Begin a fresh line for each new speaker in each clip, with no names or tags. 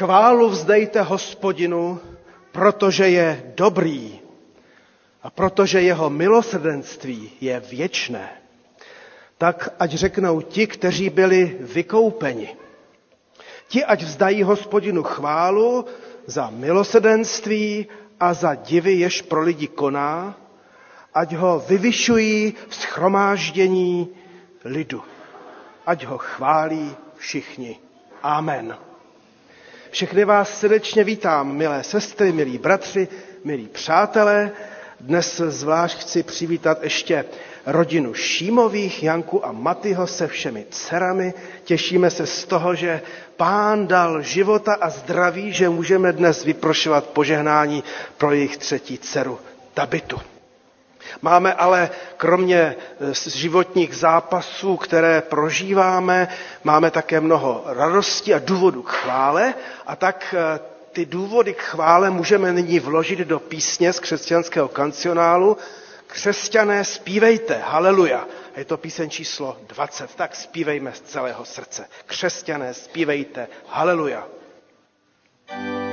Chválu vzdejte hospodinu, protože je dobrý a protože jeho milosrdenství je věčné. Tak ať řeknou ti, kteří byli vykoupeni. Ti ať vzdají hospodinu chválu za milosrdenství a za divy, jež pro lidi koná, ať ho vyvyšují v schromáždění lidu. Ať ho chválí všichni. Amen. Všechny vás srdečně vítám, milé sestry, milí bratři, milí přátelé. Dnes zvlášť chci přivítat ještě rodinu Šímových, Janku a Matyho se všemi dcerami. Těšíme se z toho, že pán dal života a zdraví, že můžeme dnes vyprošovat požehnání pro jejich třetí dceru Tabitu. Máme ale kromě eh, životních zápasů, které prožíváme, máme také mnoho radosti a důvodů k chvále a tak eh, ty důvody k chvále můžeme nyní vložit do písně z křesťanského kancionálu. Křesťané, zpívejte, haleluja. Je to píseň číslo 20, tak zpívejme z celého srdce. Křesťané, zpívejte, haleluja. thank you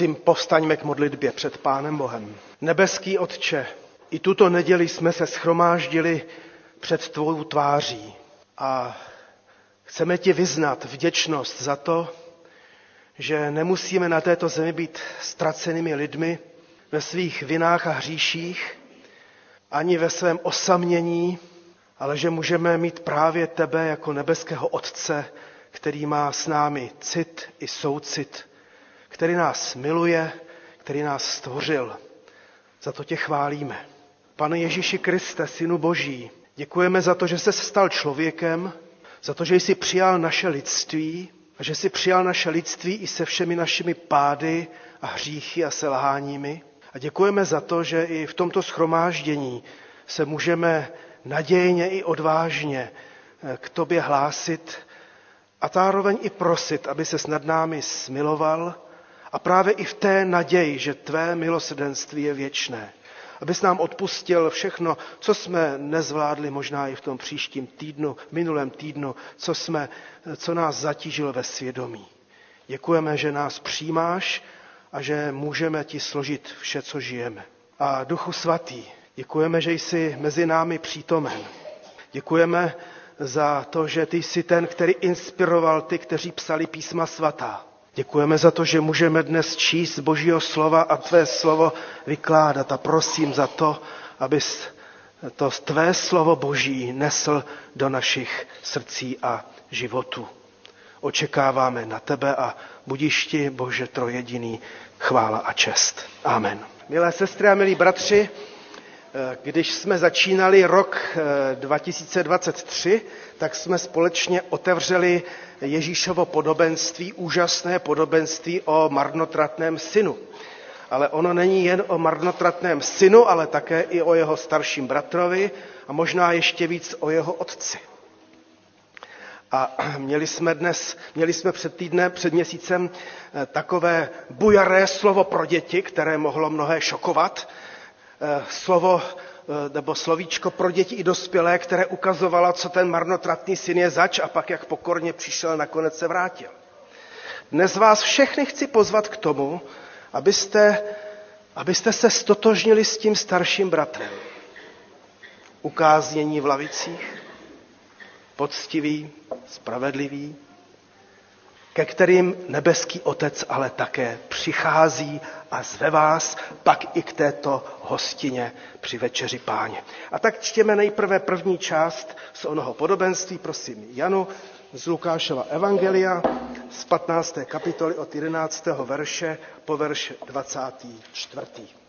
Prosím, povstaňme k modlitbě před Pánem Bohem. Nebeský Otče, i tuto neděli jsme se schromáždili před tvou tváří a chceme ti vyznat vděčnost za to, že nemusíme na této zemi být ztracenými lidmi ve svých vinách a hříších, ani ve svém osamění, ale že můžeme mít právě tebe jako nebeského Otce, který má s námi cit i soucit který nás miluje, který nás stvořil. Za to tě chválíme. Pane Ježíši Kriste, Synu Boží, děkujeme za to, že se stal člověkem, za to, že jsi přijal naše lidství a že jsi přijal naše lidství i se všemi našimi pády a hříchy a selháními. A děkujeme za to, že i v tomto schromáždění se můžeme nadějně i odvážně eh, k tobě hlásit a zároveň i prosit, aby se nad námi smiloval a právě i v té naději, že tvé milosrdenství je věčné. Abys nám odpustil všechno, co jsme nezvládli možná i v tom příštím týdnu, minulém týdnu, co, jsme, co nás zatížilo ve svědomí. Děkujeme, že nás přijímáš a že můžeme ti složit vše, co žijeme. A Duchu Svatý, děkujeme, že jsi mezi námi přítomen. Děkujeme za to, že ty jsi ten, který inspiroval ty, kteří psali písma svatá. Děkujeme za to, že můžeme dnes číst Božího slova a tvé slovo vykládat a prosím za to, abys to tvé slovo Boží nesl do našich srdcí a životů. Očekáváme na tebe a budíš ti, Bože trojediný, chvála a čest. Amen. Milé sestry a milí bratři, když jsme začínali rok 2023, eh, tak jsme společně otevřeli Ježíšovo podobenství, úžasné podobenství o marnotratném synu. Ale ono není jen o marnotratném synu, ale také i o jeho starším bratrovi a možná ještě víc o jeho otci. A měli jsme dnes, měli jsme před týdnem, před měsícem eh, takové bujaré slovo pro děti, které mohlo mnohé šokovat. Eh, slovo eh, nebo slovíčko pro děti i dospělé, které ukazovala, co ten marnotratný syn je zač a pak jak pokorně přišel, nakonec se vrátil. Dnes vás všechny chci pozvat k tomu, abyste, abyste se stotožnili s tím starším bratrem. Ukáznění v lavicích, poctivý, spravedlivý, ke kterým nebeský Otec ale také přichází a zve vás pak i k této hostině při večeři páně. A tak čtěme nejprve první část z onoho podobenství, prosím Janu, z Lukášova Evangelia z 15. kapitoly od 11. verše po verš 24.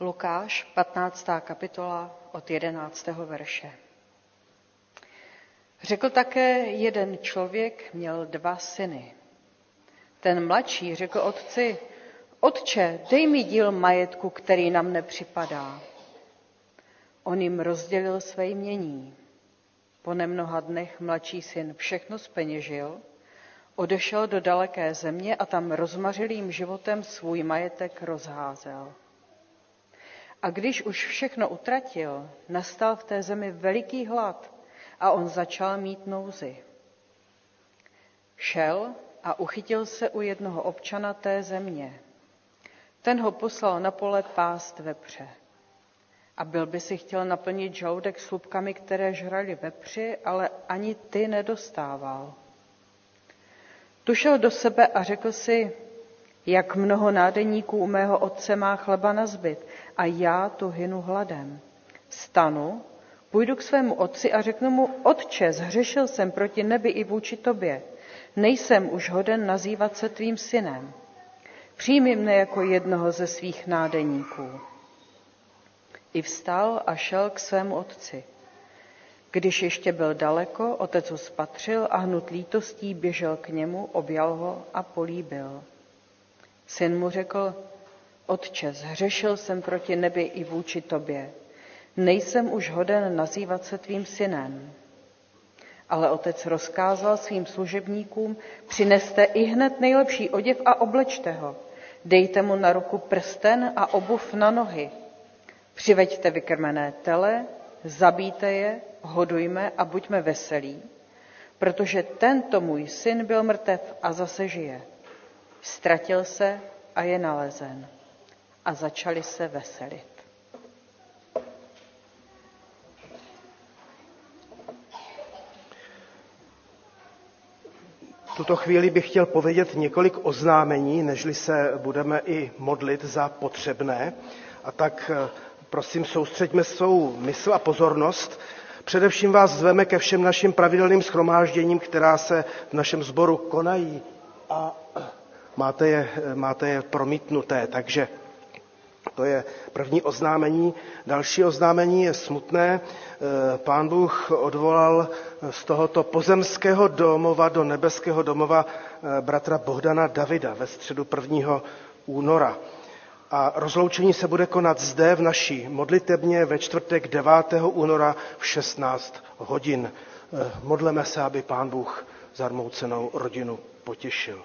Lukáš, 15. kapitola od 11. verše. Řekl také jeden člověk, měl dva syny. Ten mladší řekl otci, otče, dej mi díl majetku, který nám nepřipadá. On jim rozdělil své jmění. Po nemnoha dnech mladší syn všechno speněžil, odešel do daleké země a tam rozmařilým životem svůj majetek rozházel. A když už všechno utratil, nastal v té zemi veliký hlad a on začal mít nouzy. Šel a uchytil se u jednoho občana té země. Ten ho poslal na pole pást vepře. A byl by si chtěl naplnit žaludek slupkami, které žrali vepři, ale ani ty nedostával. Tušel do sebe a řekl si, jak mnoho nádeníků u mého otce má chleba na zbyt a já tu hynu hladem. Stanu, půjdu k svému otci a řeknu mu, otče, zhřešil jsem proti nebi i vůči tobě. Nejsem už hoden nazývat se tvým synem. Přijmi mne jako jednoho ze svých nádeníků. I vstal a šel k svému otci. Když ještě byl daleko, otec ho spatřil a hnut lítostí běžel k němu, objal ho a políbil. Syn mu řekl, Otče, zhřešil jsem proti nebi i vůči tobě. Nejsem už hoden nazývat se tvým synem. Ale otec rozkázal svým služebníkům, přineste i hned nejlepší oděv a oblečte ho. Dejte mu na ruku prsten a obuv na nohy. Přiveďte vykrmené tele, zabíte je, hodujme a buďme veselí, protože tento můj syn byl mrtev a zase žije. Ztratil se a je nalezen. A začali se veselit.
tuto chvíli bych chtěl povědět několik oznámení, nežli se budeme i modlit za potřebné. A tak prosím, soustřeďme svou mysl a pozornost, Především vás zveme ke všem našim pravidelným schromážděním, která se v našem sboru konají a máte je, máte je promítnuté, takže to je první oznámení. Další oznámení je smutné. Pán Bůh odvolal z tohoto pozemského domova do nebeského domova bratra Bohdana Davida ve středu 1. února. A rozloučení se bude konat zde v naší modlitebně ve čtvrtek 9. února v 16 hodin. Modleme se, aby Pán Bůh zarmoucenou rodinu potěšil.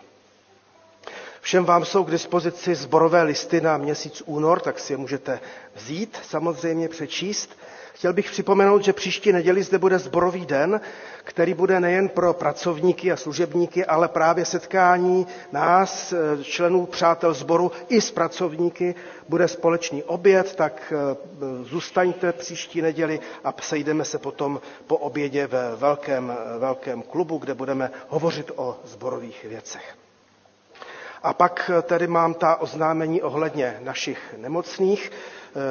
Všem vám jsou k dispozici zborové listy na měsíc únor, tak si je můžete vzít, samozřejmě přečíst. Chtěl bych připomenout, že příští neděli zde bude zborový den, který bude nejen pro pracovníky a služebníky, ale právě setkání nás, členů přátel sboru, i s pracovníky. Bude společný oběd, tak eh, zůstaňte příští neděli a sejdeme se potom po obědě ve velkém, velkém klubu, kde budeme hovořit o zborových věcech. A pak tedy mám ta oznámení ohledně našich nemocných.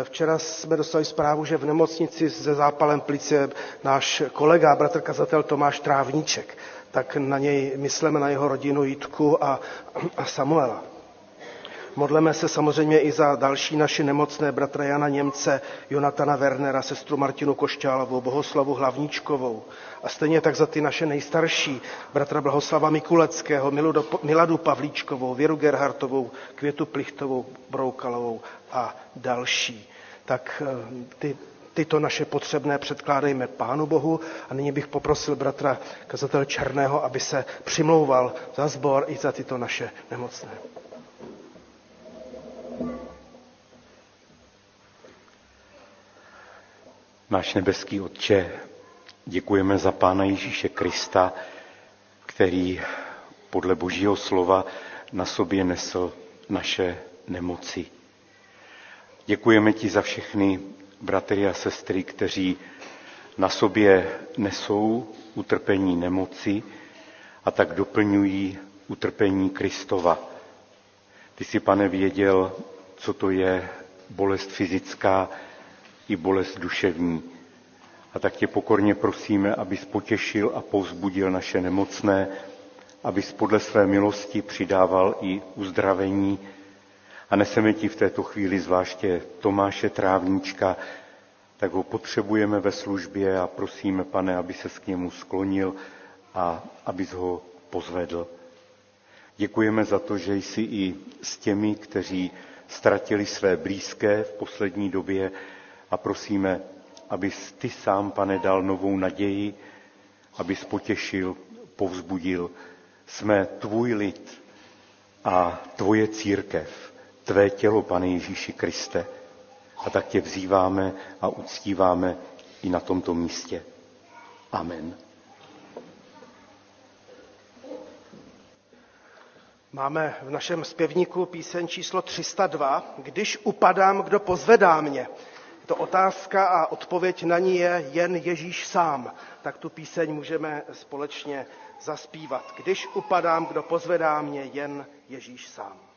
Včera jsme dostali zprávu, že v nemocnici se zápalem plic je náš kolega, bratr kazatel Tomáš Trávníček. Tak na něj myslíme, na jeho rodinu Jitku a, a Samuela. Modleme se samozřejmě i za další naše nemocné bratra Jana Němce, Jonatana Wernera, sestru Martinu Košťálovou, Bohoslavu Hlavníčkovou. A stejně tak za ty naše nejstarší, bratra Blahoslava Mikuleckého, Miladu Pavlíčkovou, Věru Gerhartovou, Květu Plichtovou, Broukalovou a další. Tak eh, ty tyto naše potřebné předkládejme Pánu Bohu a nyní bych poprosil bratra kazatel Černého, aby se přimlouval za sbor i za tyto naše nemocné.
Náš nebeský Otče, děkujeme za Pána Ježíše Krista, který podle Božího slova na sobě nesl naše nemoci. Děkujeme ti za všechny bratry a sestry, kteří na sobě nesou utrpení nemoci a tak doplňují utrpení Kristova. Ty jsi, pane, věděl, co to je bolest fyzická i bolest duševní. A tak tě pokorně prosíme, abys potěšil a povzbudil naše nemocné, abys podle své milosti přidával i uzdravení. A neseme ti v této chvíli zvláště Tomáše Trávníčka, tak ho potřebujeme ve službě a prosíme, pane, aby se k němu sklonil a abys ho pozvedl. Děkujeme za to, že jsi i s těmi, kteří ztratili své blízké v poslední době a prosíme, abys ty sám, pane, dal novou naději, abys potěšil, povzbudil. Jsme tvůj lid a tvoje církev, tvé tělo, pane Ježíši Kriste. A tak tě vzýváme a uctíváme i na tomto místě. Amen.
Máme v našem zpěvníku píseň číslo 302, Když upadám, kdo pozvedá mě. To otázka a odpověď na ní je jen Ježíš sám. Tak tu píseň můžeme společně zaspívat. Když upadám, kdo pozvedá mě, jen Ježíš sám.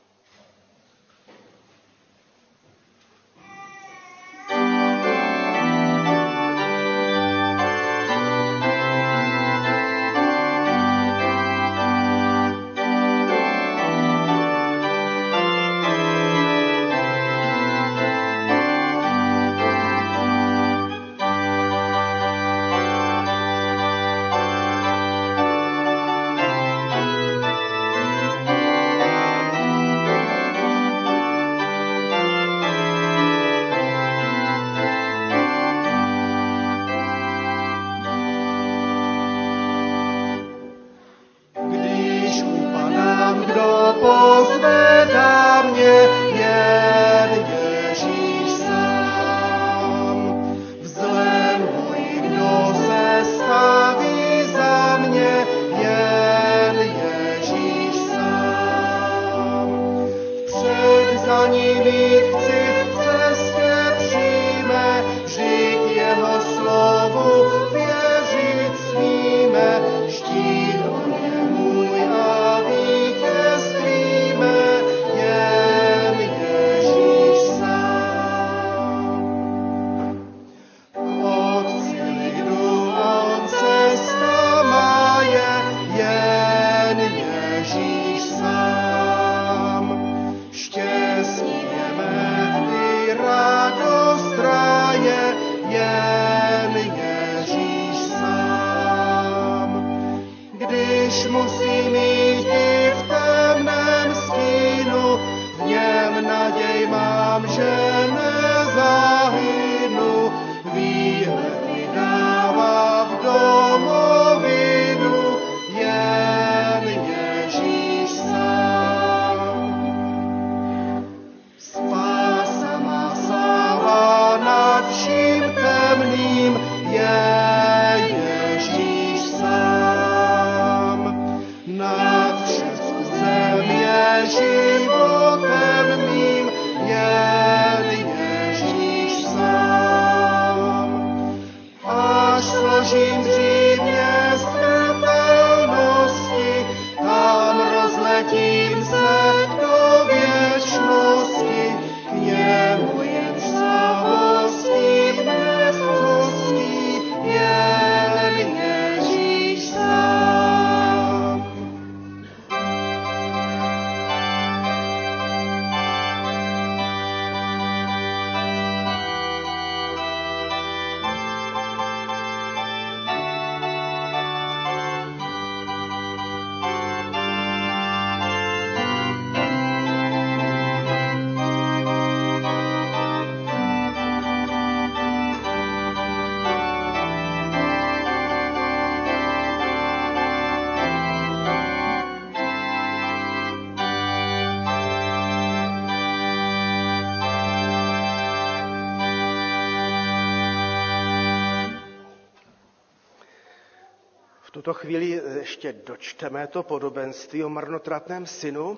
Ještě dočteme to podobenství o marnotratném synu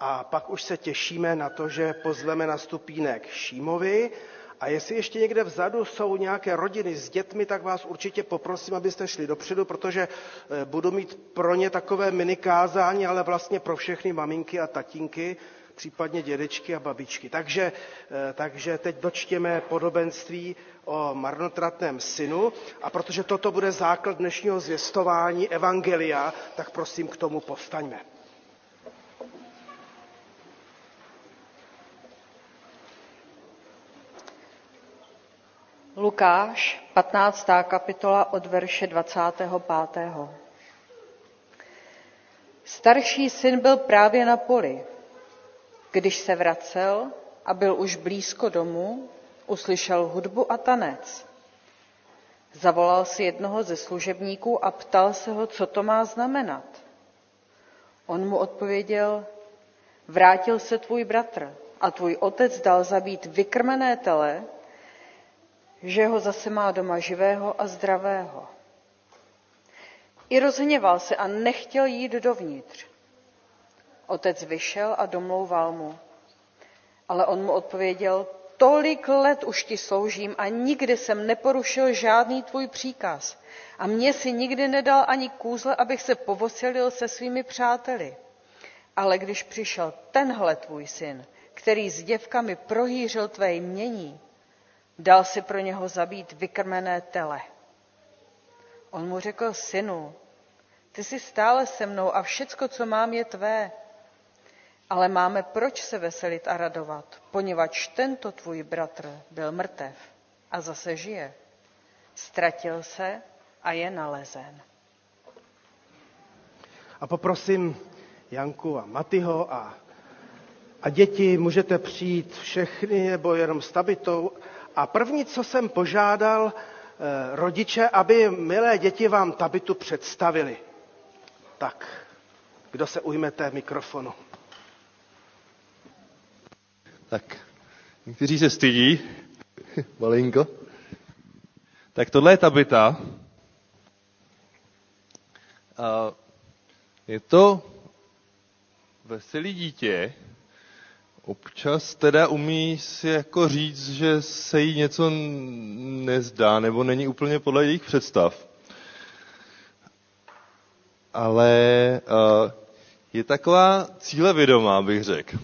a pak už se těšíme na to, že pozveme na stupínek Šímovi. A jestli ještě někde vzadu jsou nějaké rodiny s dětmi, tak vás určitě poprosím, abyste šli dopředu, protože eh, budu mít pro ně takové minikázání, ale vlastně pro všechny maminky a tatínky, případně dědečky a babičky. Takže, eh, takže teď dočtěme podobenství o marnotratném synu a protože toto bude základ dnešního zvěstování Evangelia, tak prosím k tomu povstaňme.
Lukáš, 15. kapitola od verše 25. Starší syn byl právě na poli. Když se vracel a byl už blízko domu, uslyšel hudbu a tanec. Zavolal si jednoho ze služebníků a ptal se ho, co to má znamenat. On mu odpověděl, vrátil se tvůj bratr a tvůj otec dal zabít vykrmené tele, že ho zase má doma živého a zdravého. I rozhněval se a nechtěl jít dovnitř. Otec vyšel a domlouval mu. Ale on mu odpověděl, tolik let už ti sloužím a nikdy jsem neporušil žádný tvůj příkaz. A mě si nikdy nedal ani kůzle, abych se povosilil se svými přáteli. Ale když přišel tenhle tvůj syn, který s děvkami prohýřil tvé jmění, dal si pro něho zabít vykrmené tele. On mu řekl, synu, ty jsi stále se mnou a všecko, co mám, je tvé. Ale máme proč se veselit a radovat, poněvadž tento tvůj bratr byl mrtev a zase žije. Ztratil se a je nalezen.
A poprosím Janku a Matyho a, a děti, můžete přijít všechny nebo jenom s tabitou. A první, co jsem požádal eh, rodiče, aby milé děti vám tabitu představili. Tak, kdo se ujmete mikrofonu?
Tak, někteří se stydí, malinko. Tak tohle je Tabita. A je to veselý dítě. Občas teda umí si jako říct, že se jí něco nezdá, nebo není úplně podle jejich představ. Ale uh, je taková cílevědomá, bych řekl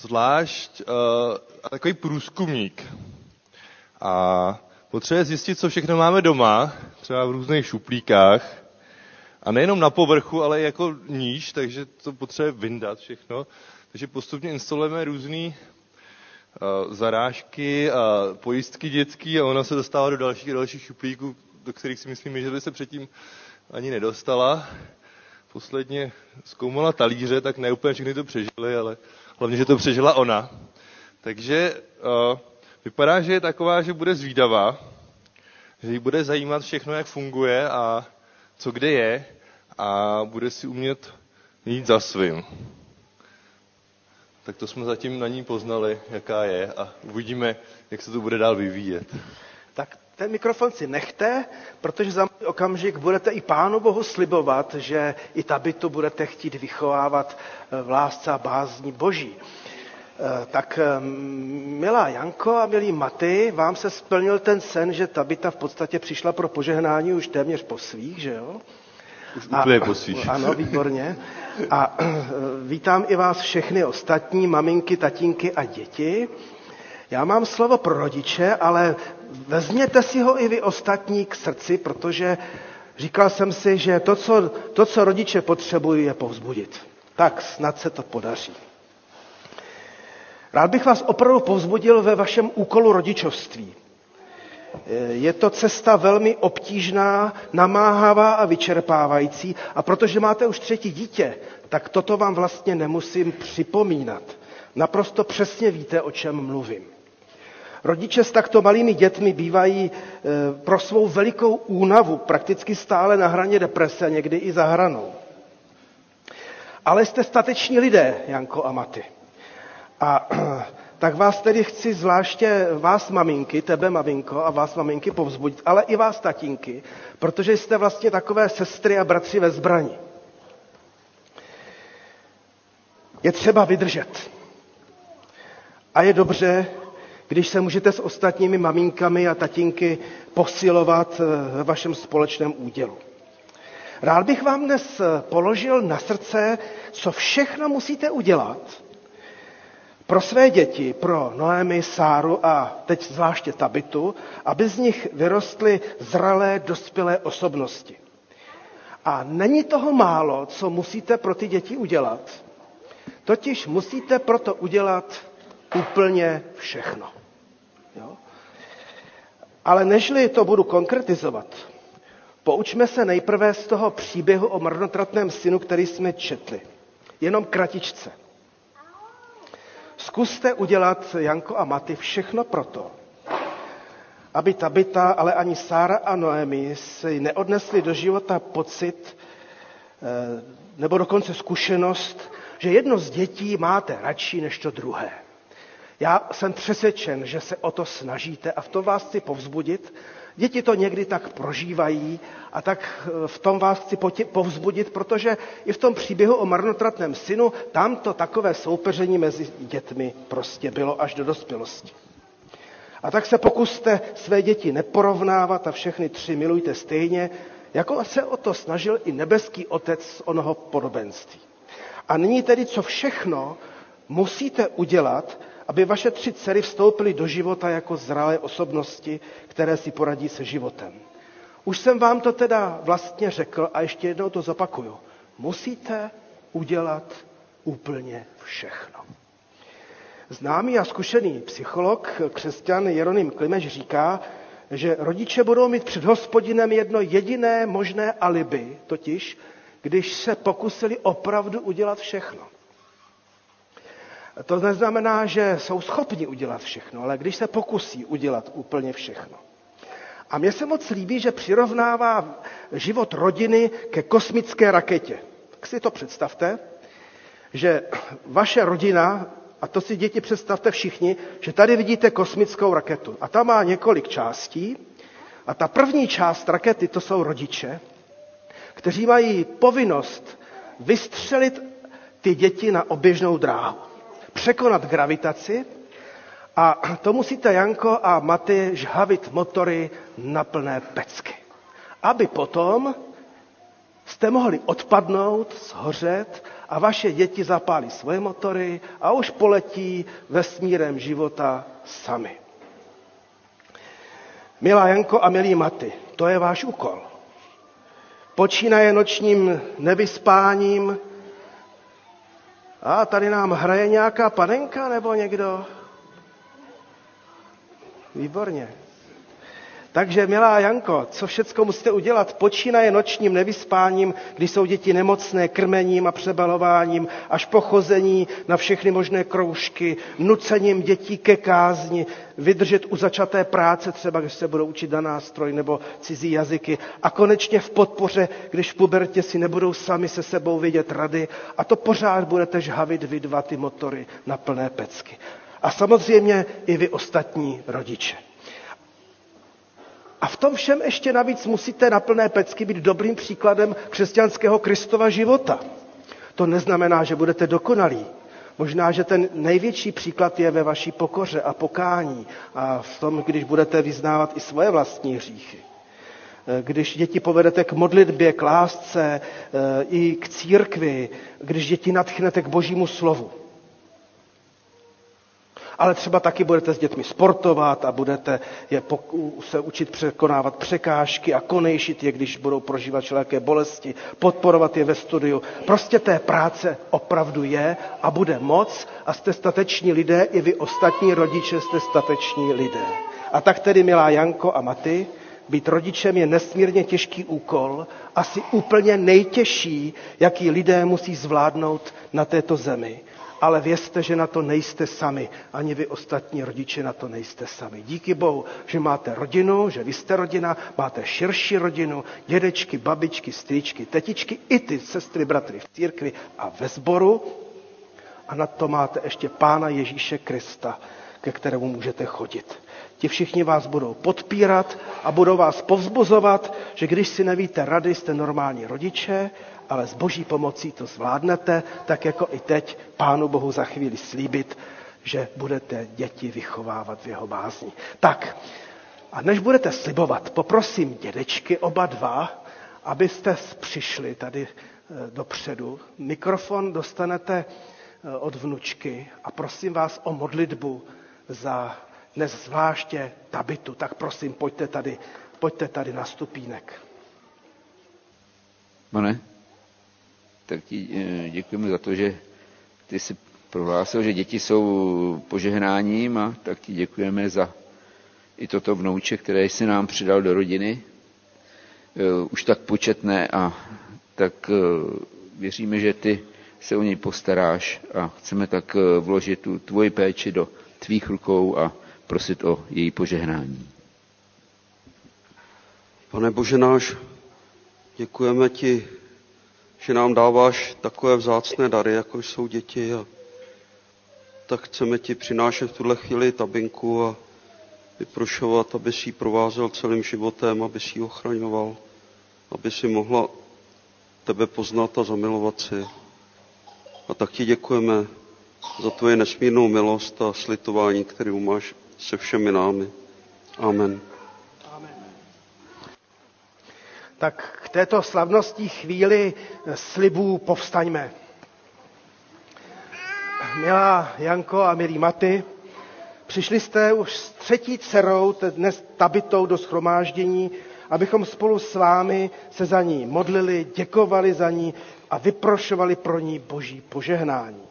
zvlášť uh, takový průzkumník. A potřebuje zjistit, co všechno máme doma, třeba v různých šuplíkách. A nejenom na povrchu, ale i jako níž, takže to potřebuje vyndat všechno. Takže postupně instalujeme různé uh, zarážky a pojistky dětský a ona se dostává do dalších dalších šuplíků, do kterých si myslíme, že by se předtím ani nedostala. Posledně zkoumala talíře, tak ne úplně všechny to přežili, ale hlavně, že to přežila ona. Takže uh, vypadá, že je taková, že bude zvídavá, že jí bude zajímat všechno, jak funguje a co kde je a bude si umět jít za svým. Tak to jsme zatím na ní poznali, jaká je a uvidíme, jak se to bude dál vyvíjet.
Tak ten mikrofon si nechte, protože za okamžik budete i Pánu Bohu slibovat, že i tabitu budete chtít vychovávat eh, v lásce a bázní Boží. Eh, tak eh, milá Janko a milý Maty, vám se splnil ten sen, že Tabita v podstatě přišla pro požehnání už téměř po svých, že jo?
Úplně po svých.
Ano, výborně. A vítám i vás všechny ostatní, maminky, tatínky a děti. Já mám slovo pro rodiče, ale vezměte si ho i vy ostatní k srdci, protože říkal jsem si, že to, co, to, co rodiče potřebují, je povzbudit. Tak snad se to podaří. Rád bych vás opravdu povzbudil ve vašem úkolu rodičovství. Je to cesta velmi obtížná, namáhavá a vyčerpávající a protože máte už třetí dítě, tak toto vám vlastně nemusím připomínat. Naprosto přesně víte, o čem mluvím. Rodiče s takto malými dětmi bývají e, pro svou velikou únavu prakticky stále na hraně deprese, někdy i za hranou. Ale jste stateční lidé, Janko a Maty. A tak vás tedy chci zvláště, vás maminky, tebe maminko a vás maminky povzbudit, ale i vás tatínky, protože jste vlastně takové sestry a bratři ve zbrani. Je třeba vydržet. A je dobře, když se můžete s ostatními maminkami a tatínky posilovat eh, ve vašem společném údělu. Rád bych vám dnes eh, položil na srdce, co všechno musíte udělat pro své děti, pro Noémy, Sáru a teď zvláště Tabitu, aby z nich vyrostly zralé, dospělé osobnosti. A není toho málo, co musíte pro ty děti udělat. Totiž musíte proto udělat úplně všechno. Jo? Ale nežli to budu konkretizovat, poučme se nejprve z toho příběhu o marnotratném synu, který jsme četli. Jenom kratičce. Zkuste udělat, Janko a Maty, všechno proto, aby Tabita, ale ani Sára a Noemi si neodnesli do života pocit, eh, nebo dokonce zkušenost, že jedno z dětí máte radši než to druhé. Já jsem přesvědčen, že se o to snažíte a v tom vás chci povzbudit. Děti to někdy tak prožívají a tak eh, v tom vás chci povzbudit, protože i v tom příběhu o marnotratném synu tam to takové soupeření mezi dětmi prostě bylo až do dospělosti. A tak se pokuste své děti neporovnávat a všechny tři milujte stejně, jako se o to snažil i nebeský otec z onoho podobenství. A nyní tedy, co všechno musíte udělat, aby vaše tři dcery vstoupily do života jako zralé osobnosti, které si poradí se životem. Už jsem vám to teda vlastně řekl a ještě jednou to zopakuju. Musíte udělat úplně všechno. Známý a zkušený psycholog, křesťan Jeroným Klimeš říká, že rodiče budou mít před hospodinem jedno jediné možné alibi, totiž když se pokusili opravdu udělat všechno. To neznamená, že jsou schopni udělat všechno, ale když se pokusí udělat úplně všechno. A mně se moc líbí, že přirovnává život rodiny ke kosmické raketě. Tak si to představte, že vaše rodina, a to si děti představte všichni, že tady vidíte kosmickou raketu. A ta má několik částí. A ta první část rakety, to jsou rodiče, kteří mají povinnost vystřelit ty děti na oběžnou dráhu překonat gravitaci a to musíte, Janko a Maty, žhavit motory na plné pecky. Aby potom jste mohli odpadnout, zhořet a vaše děti zapálí svoje motory a už poletí vesmírem života sami. Milá Janko a milí Maty, to je váš úkol. Počínaje nočním nevyspáním, a tady nám hraje nějaká panenka nebo někdo? Výborně. Takže, milá Janko, co všecko musíte udělat? Počínaje nočním nevyspáním, když jsou děti nemocné, krmením a přebalováním, až pochození na všechny možné kroužky, nucením dětí ke kázni, vydržet u začaté práce, třeba když se budou učit na nástroj nebo cizí jazyky. A konečně v podpoře, když v pubertě si nebudou sami se sebou vidět rady. A to pořád budete žhavit vy dva ty motory na plné pecky. A samozřejmě i vy ostatní rodiče. A v tom všem ještě navíc musíte na plné pecky být dobrým příkladem křesťanského Kristova života. To neznamená, že budete dokonalí. Možná, že ten největší příklad je ve vaší pokoře a pokání a v tom, když budete vyznávat i svoje vlastní hříchy. Když děti povedete k modlitbě, k lásce, eh, i k církvi, když děti natchnete k božímu slovu ale třeba taky budete s dětmi sportovat a budete je se učit překonávat překážky a konejšit je, když budou prožívat všelijaké bolesti, podporovat je ve studiu. Prostě té práce opravdu je a bude moc a jste stateční lidé, i vy ostatní rodiče jste stateční lidé. A tak tedy, milá Janko a Maty, být rodičem je nesmírně těžký úkol, asi úplně nejtěžší, jaký lidé musí zvládnout na této zemi ale vězte, že na to nejste sami. Ani vy ostatní rodiče na to nejste sami. Díky Bohu, že máte rodinu, že vy jste rodina, máte širší rodinu, dědečky, babičky, strýčky, tetičky, i ty sestry, bratry v církvi a ve sboru. A na to máte ještě Pána Ježíše Krista, ke kterému můžete chodit. Ti všichni vás budou podpírat a budou vás povzbuzovat, že když si nevíte rady, jste normální rodiče ale s boží pomocí to zvládnete, tak jako i teď Pánu Bohu za chvíli slíbit, že budete děti vychovávat v jeho bázni. Tak, a než budete slibovat, poprosím dědečky oba dva, abyste přišli tady eh, dopředu. Mikrofon dostanete eh, od vnučky a prosím vás o modlitbu za dnes zvláště tabitu. Tak prosím, pojďte tady, pojďte tady na stupínek.
Pane, tak ti eh, děkujeme za to, že ty jsi prohlásil, že děti jsou požehnáním a tak ti děkujeme za i toto vnouče, které jsi nám přidal do rodiny, eh, už tak početné a tak eh, věříme, že ty se o něj postaráš a chceme tak vložit tu tvoji péči do tvých rukou a prosit o její požehnání.
Pane Bože náš, děkujeme ti že nám dáváš takové vzácné dary, jako jsou děti. A tak chceme ti přinášet v tuhle chvíli tabinku a vyprošovat, aby si ji provázel celým životem, aby si ji ochraňoval, aby si mohla tebe poznat a zamilovat si. A tak ti děkujeme za tvoje nesmírnou milost a slitování, který máš se všemi námi. Amen.
tak k této slavnostní chvíli slibů povstaňme. Milá Janko a milí Maty, přišli jste už s třetí dcerou, dnes tabitou do schromáždění, abychom spolu s vámi se za ní modlili, děkovali za ní a vyprošovali pro ní boží požehnání.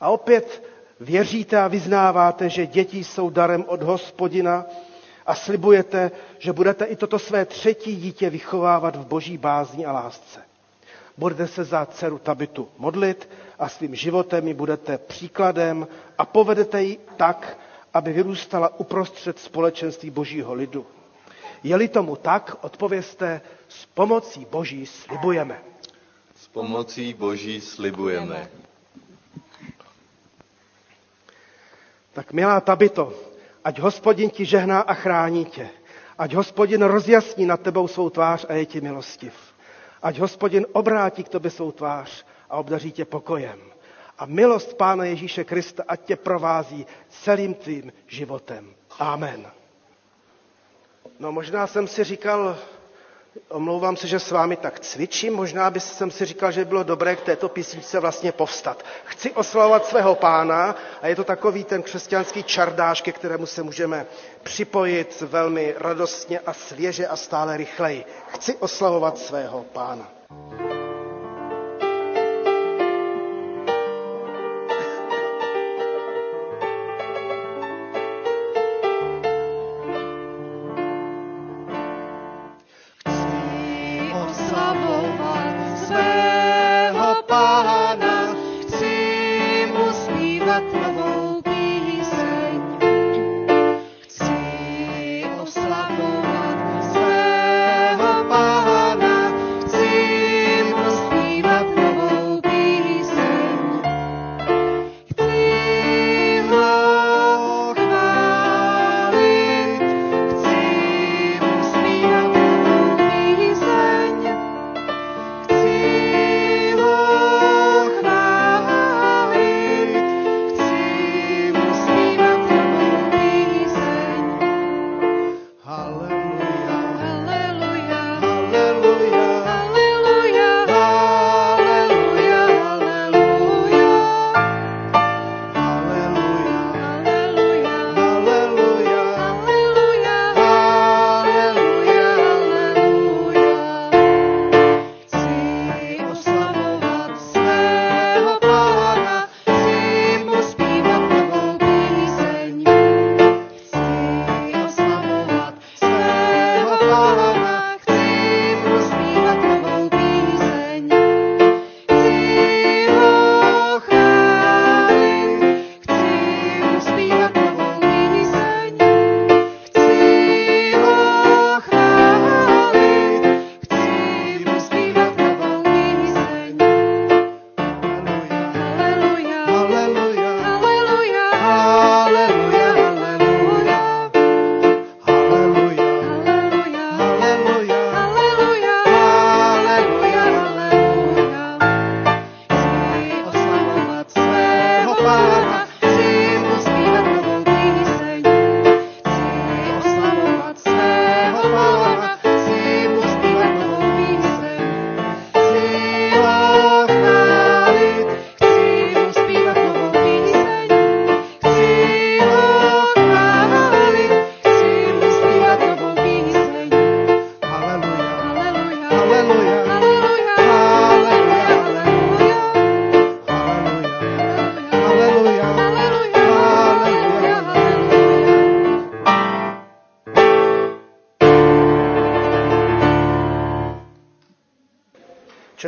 A opět věříte a vyznáváte, že děti jsou darem od hospodina, a slibujete, že budete i toto své třetí dítě vychovávat v boží bázni a lásce. Budete se za dceru Tabitu modlit a svým životem ji budete příkladem a povedete ji tak, aby vyrůstala uprostřed společenství božího lidu. Je-li tomu tak, odpověste, s pomocí boží slibujeme.
S pomocí boží slibujeme.
Tak milá Tabito, Ať hospodin ti žehná a chrání tě. Ať hospodin rozjasní nad tebou svou tvář a je ti milostiv. Ať hospodin obrátí k tobě svou tvář a obdaří tě pokojem. A milost Pána Ježíše Krista ať tě provází celým tvým životem. Amen. No možná jsem si říkal, Omlouvám se, že s vámi tak cvičím. Možná by jsem si říkal, že by bylo dobré k této písničce vlastně povstat. Chci oslavovat svého pána a je to takový ten křesťanský čardáš, ke kterému se můžeme připojit velmi radostně a svěže a stále rychleji. Chci oslavovat svého pána.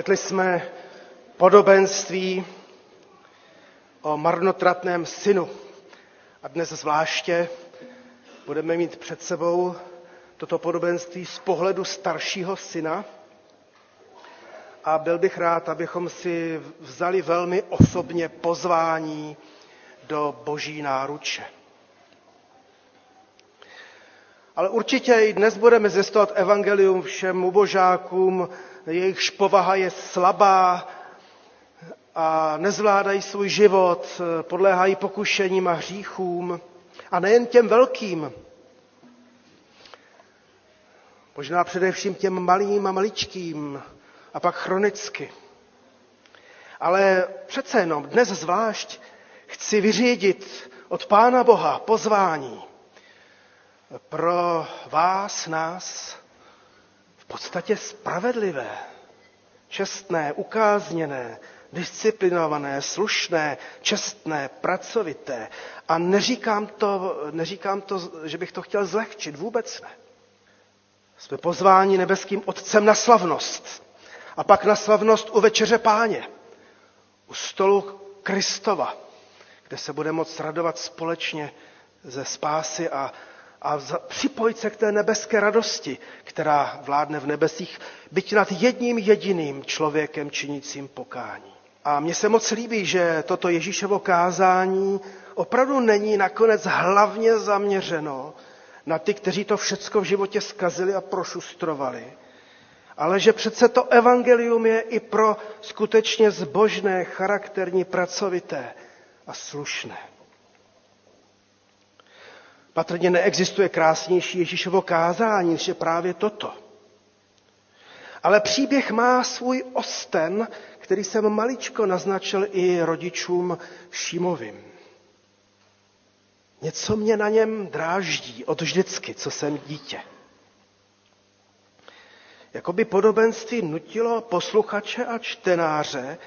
Četli jsme podobenství o marnotratném synu. A dnes zvláště budeme mít před sebou toto podobenství z pohledu staršího syna. A byl bych rád, abychom si vzali velmi osobně pozvání do boží náruče. Ale určitě i dnes budeme zjistovat evangelium všem ubožákům, jejichž povaha je slabá a nezvládají svůj život, podléhají pokušením a hříchům. A nejen těm velkým, možná především těm malým a maličkým a pak chronicky. Ale přece jenom dnes zvlášť chci vyřídit od Pána Boha pozvání pro vás, nás, podstatě spravedlivé, čestné, ukázněné, disciplinované, slušné, čestné, pracovité. A neříkám to, neříkám to, že bych to chtěl zlehčit, vůbec ne. Jsme pozváni nebeským Otcem na slavnost. A pak na slavnost u večeře páně, u stolu Kristova, kde se bude moct radovat společně ze spásy a, a připojit se k té nebeské radosti, která vládne v nebesích, byť nad jedním jediným člověkem činícím pokání. A mně se moc líbí, že toto Ježíšovo kázání opravdu není nakonec hlavně zaměřeno na ty, kteří to všecko v životě skazili a prošustrovali, ale že přece to evangelium je i pro skutečně zbožné, charakterní, pracovité a slušné. Patrně neexistuje krásnější Ježíšovo kázání, než je právě toto. Ale příběh má svůj osten, který jsem maličko naznačil i rodičům Šimovým. Něco mě na něm dráždí od vždycky, co jsem dítě. Jakoby podobenství nutilo posluchače a čtenáře,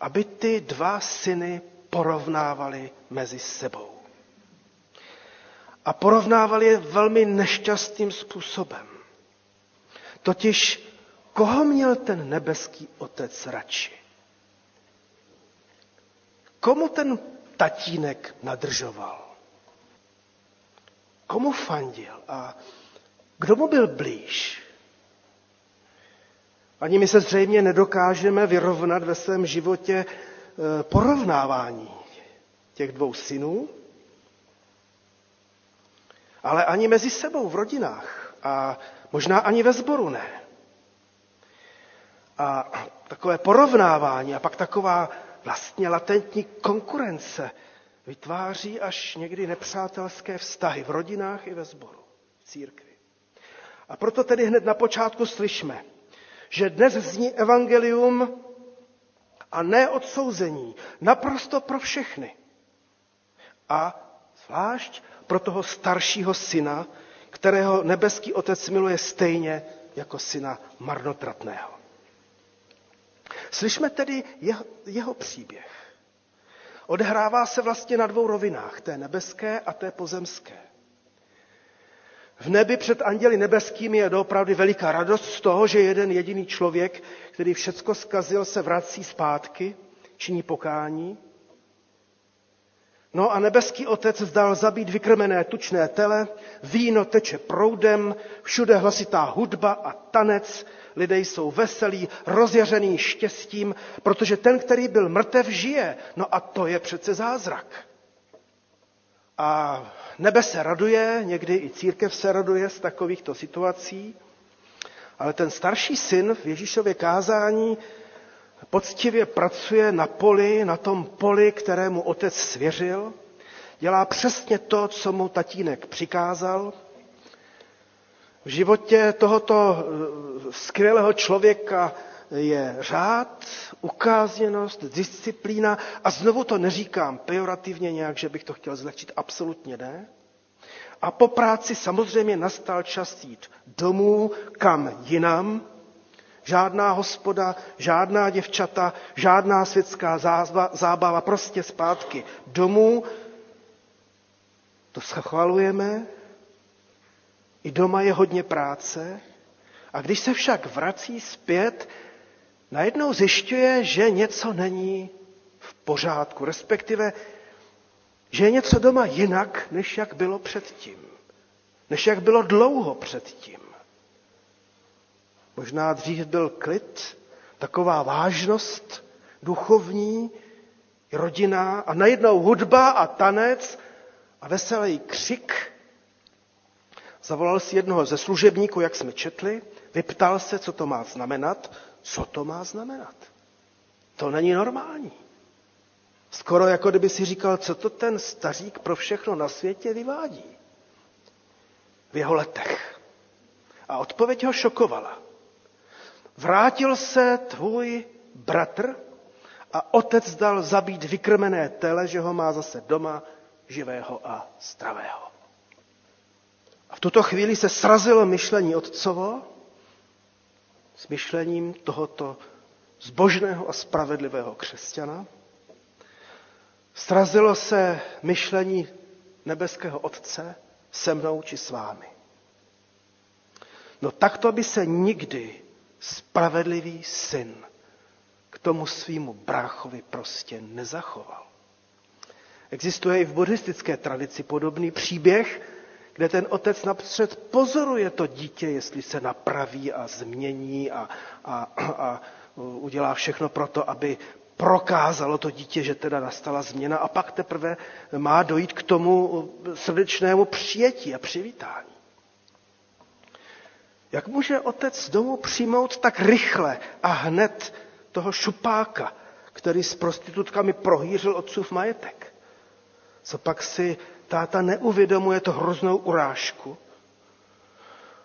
aby ty dva syny porovnávali mezi sebou. A porovnávali je velmi nešťastným způsobem. Totiž Koho měl ten nebeský otec radši? Komu ten tatínek nadržoval? Komu fandil a kdo mu byl blíž? Ani my se zřejmě nedokážeme vyrovnat ve svém životě eh, porovnávání těch dvou synů, ale ani mezi sebou v rodinách a možná ani ve sboru ne a takové porovnávání a pak taková vlastně latentní konkurence vytváří až někdy nepřátelské vztahy v rodinách i ve sboru, v církvi. A proto tedy hned na počátku slyšme, že dnes zní evangelium a ne odsouzení, naprosto pro všechny. A zvlášť pro toho staršího syna, kterého nebeský otec miluje stejně jako syna marnotratného. Slyšme tedy jeho, jeho příběh. Odehrává se vlastně na dvou rovinách, té nebeské a té pozemské. V nebi před anděli nebeskými je doopravdy veliká radost z toho, že jeden jediný člověk, který všecko zkazil, se vrací zpátky, činí pokání. No a nebeský otec zdal zabít vykrmené tučné tele, víno teče proudem, všude hlasitá hudba a tanec, lidé jsou veselí, rozjařený štěstím, protože ten, který byl mrtev, žije. No a to je přece zázrak. A nebe se raduje, někdy i církev se raduje z takovýchto situací, ale ten starší syn v Ježíšově kázání poctivě pracuje na poli, na tom poli, kterému otec svěřil, dělá přesně to, co mu tatínek přikázal, v životě tohoto eh, skvělého člověka je řád, ukázněnost, disciplína a znovu to neříkám pejorativně nějak, že bych to chtěl zlehčit, absolutně ne. A po práci samozřejmě nastal čas jít domů, kam jinam. Žádná hospoda, žádná děvčata, žádná světská zábava, prostě zpátky domů. To schvalujeme, i doma je hodně práce. A když se však vrací zpět, najednou zjišťuje, že něco není v pořádku, respektive, že je něco doma jinak, než jak bylo předtím. Než jak bylo dlouho předtím. Možná dřív byl klid, taková vážnost duchovní, rodina a najednou hudba a tanec a veselý křik. Zavolal si jednoho ze služebníků, jak jsme četli, vyptal se, co to má znamenat. Co to má znamenat? To není normální. Skoro jako kdyby si říkal, co to ten stařík pro všechno na světě vyvádí. V jeho letech. A odpověď ho šokovala. Vrátil se tvůj bratr a otec dal zabít vykrmené tele, že ho má zase doma živého a zdravého. A v tuto chvíli se srazilo myšlení otcovo s myšlením tohoto zbožného a spravedlivého křesťana. Srazilo se myšlení nebeského Otce se mnou či s vámi. No takto by se nikdy spravedlivý syn k tomu svýmu bráchovi prostě nezachoval. Existuje i v buddhistické tradici podobný příběh, kde ten otec napřed pozoruje to dítě, jestli se napraví a změní a, a, a udělá všechno pro to, aby prokázalo to dítě, že teda nastala změna a pak teprve má dojít k tomu srdečnému přijetí a přivítání. Jak může otec z domu přijmout tak rychle a hned toho šupáka, který s prostitutkami prohýřil otcův majetek? Co pak si táta neuvědomuje to hroznou urážku?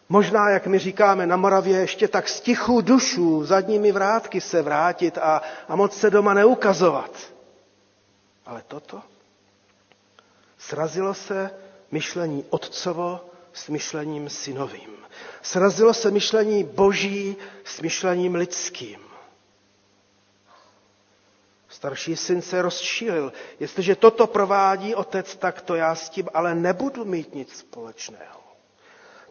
Možná, jak my říkáme na Moravě, ještě tak z tichů dušů zadními vrátky se vrátit a, a moc se doma neukazovat. Ale toto? Srazilo se myšlení otcovo s myšlením synovým. Srazilo se myšlení boží s myšlením lidským. Starší syn se rozčílil. Jestliže toto provádí otec, tak to já s tím ale nebudu mít nic společného.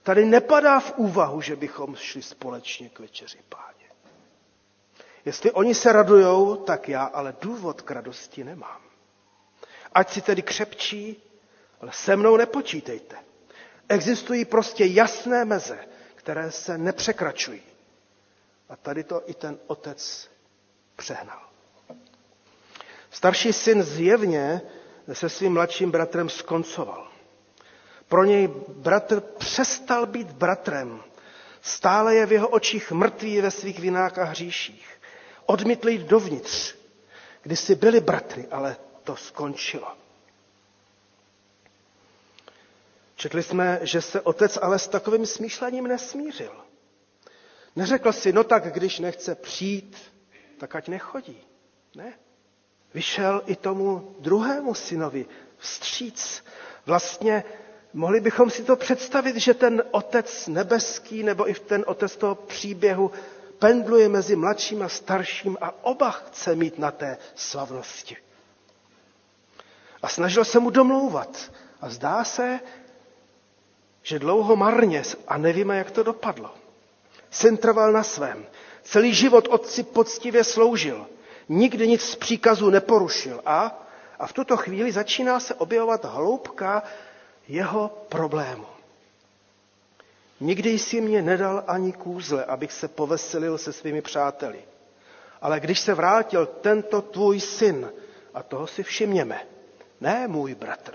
Tady nepadá v úvahu, že bychom šli společně k večeři páně. Jestli oni se radujou, tak já ale důvod k radosti nemám. Ať si tedy křepčí, ale se mnou nepočítejte. Existují prostě jasné meze, které se nepřekračují. A tady to i ten otec přehnal. Starší syn zjevně se svým mladším bratrem skoncoval. Pro něj bratr přestal být bratrem. Stále je v jeho očích mrtvý ve svých vinách a hříších. Odmítl jít dovnitř. Kdysi byli bratry, ale to skončilo. Četli jsme, že se otec ale s takovým smýšlením nesmířil. Neřekl si, no tak když nechce přijít, tak ať nechodí. Ne. Vyšel i tomu druhému synovi vstříc. Vlastně mohli bychom si to představit, že ten otec nebeský nebo i ten otec toho příběhu pendluje mezi mladším a starším a oba chce mít na té slavnosti. A snažil se mu domlouvat. A zdá se, že dlouho marně a nevíme, jak to dopadlo. Syn trval na svém. Celý život otci poctivě sloužil. Nikdy nic z příkazu neporušil. A, a v tuto chvíli začíná se objevovat hloubka jeho problému. Nikdy jsi mě nedal ani kůzle, abych se poveselil se svými přáteli. Ale když se vrátil tento tvůj syn, a toho si všimněme, ne můj bratr,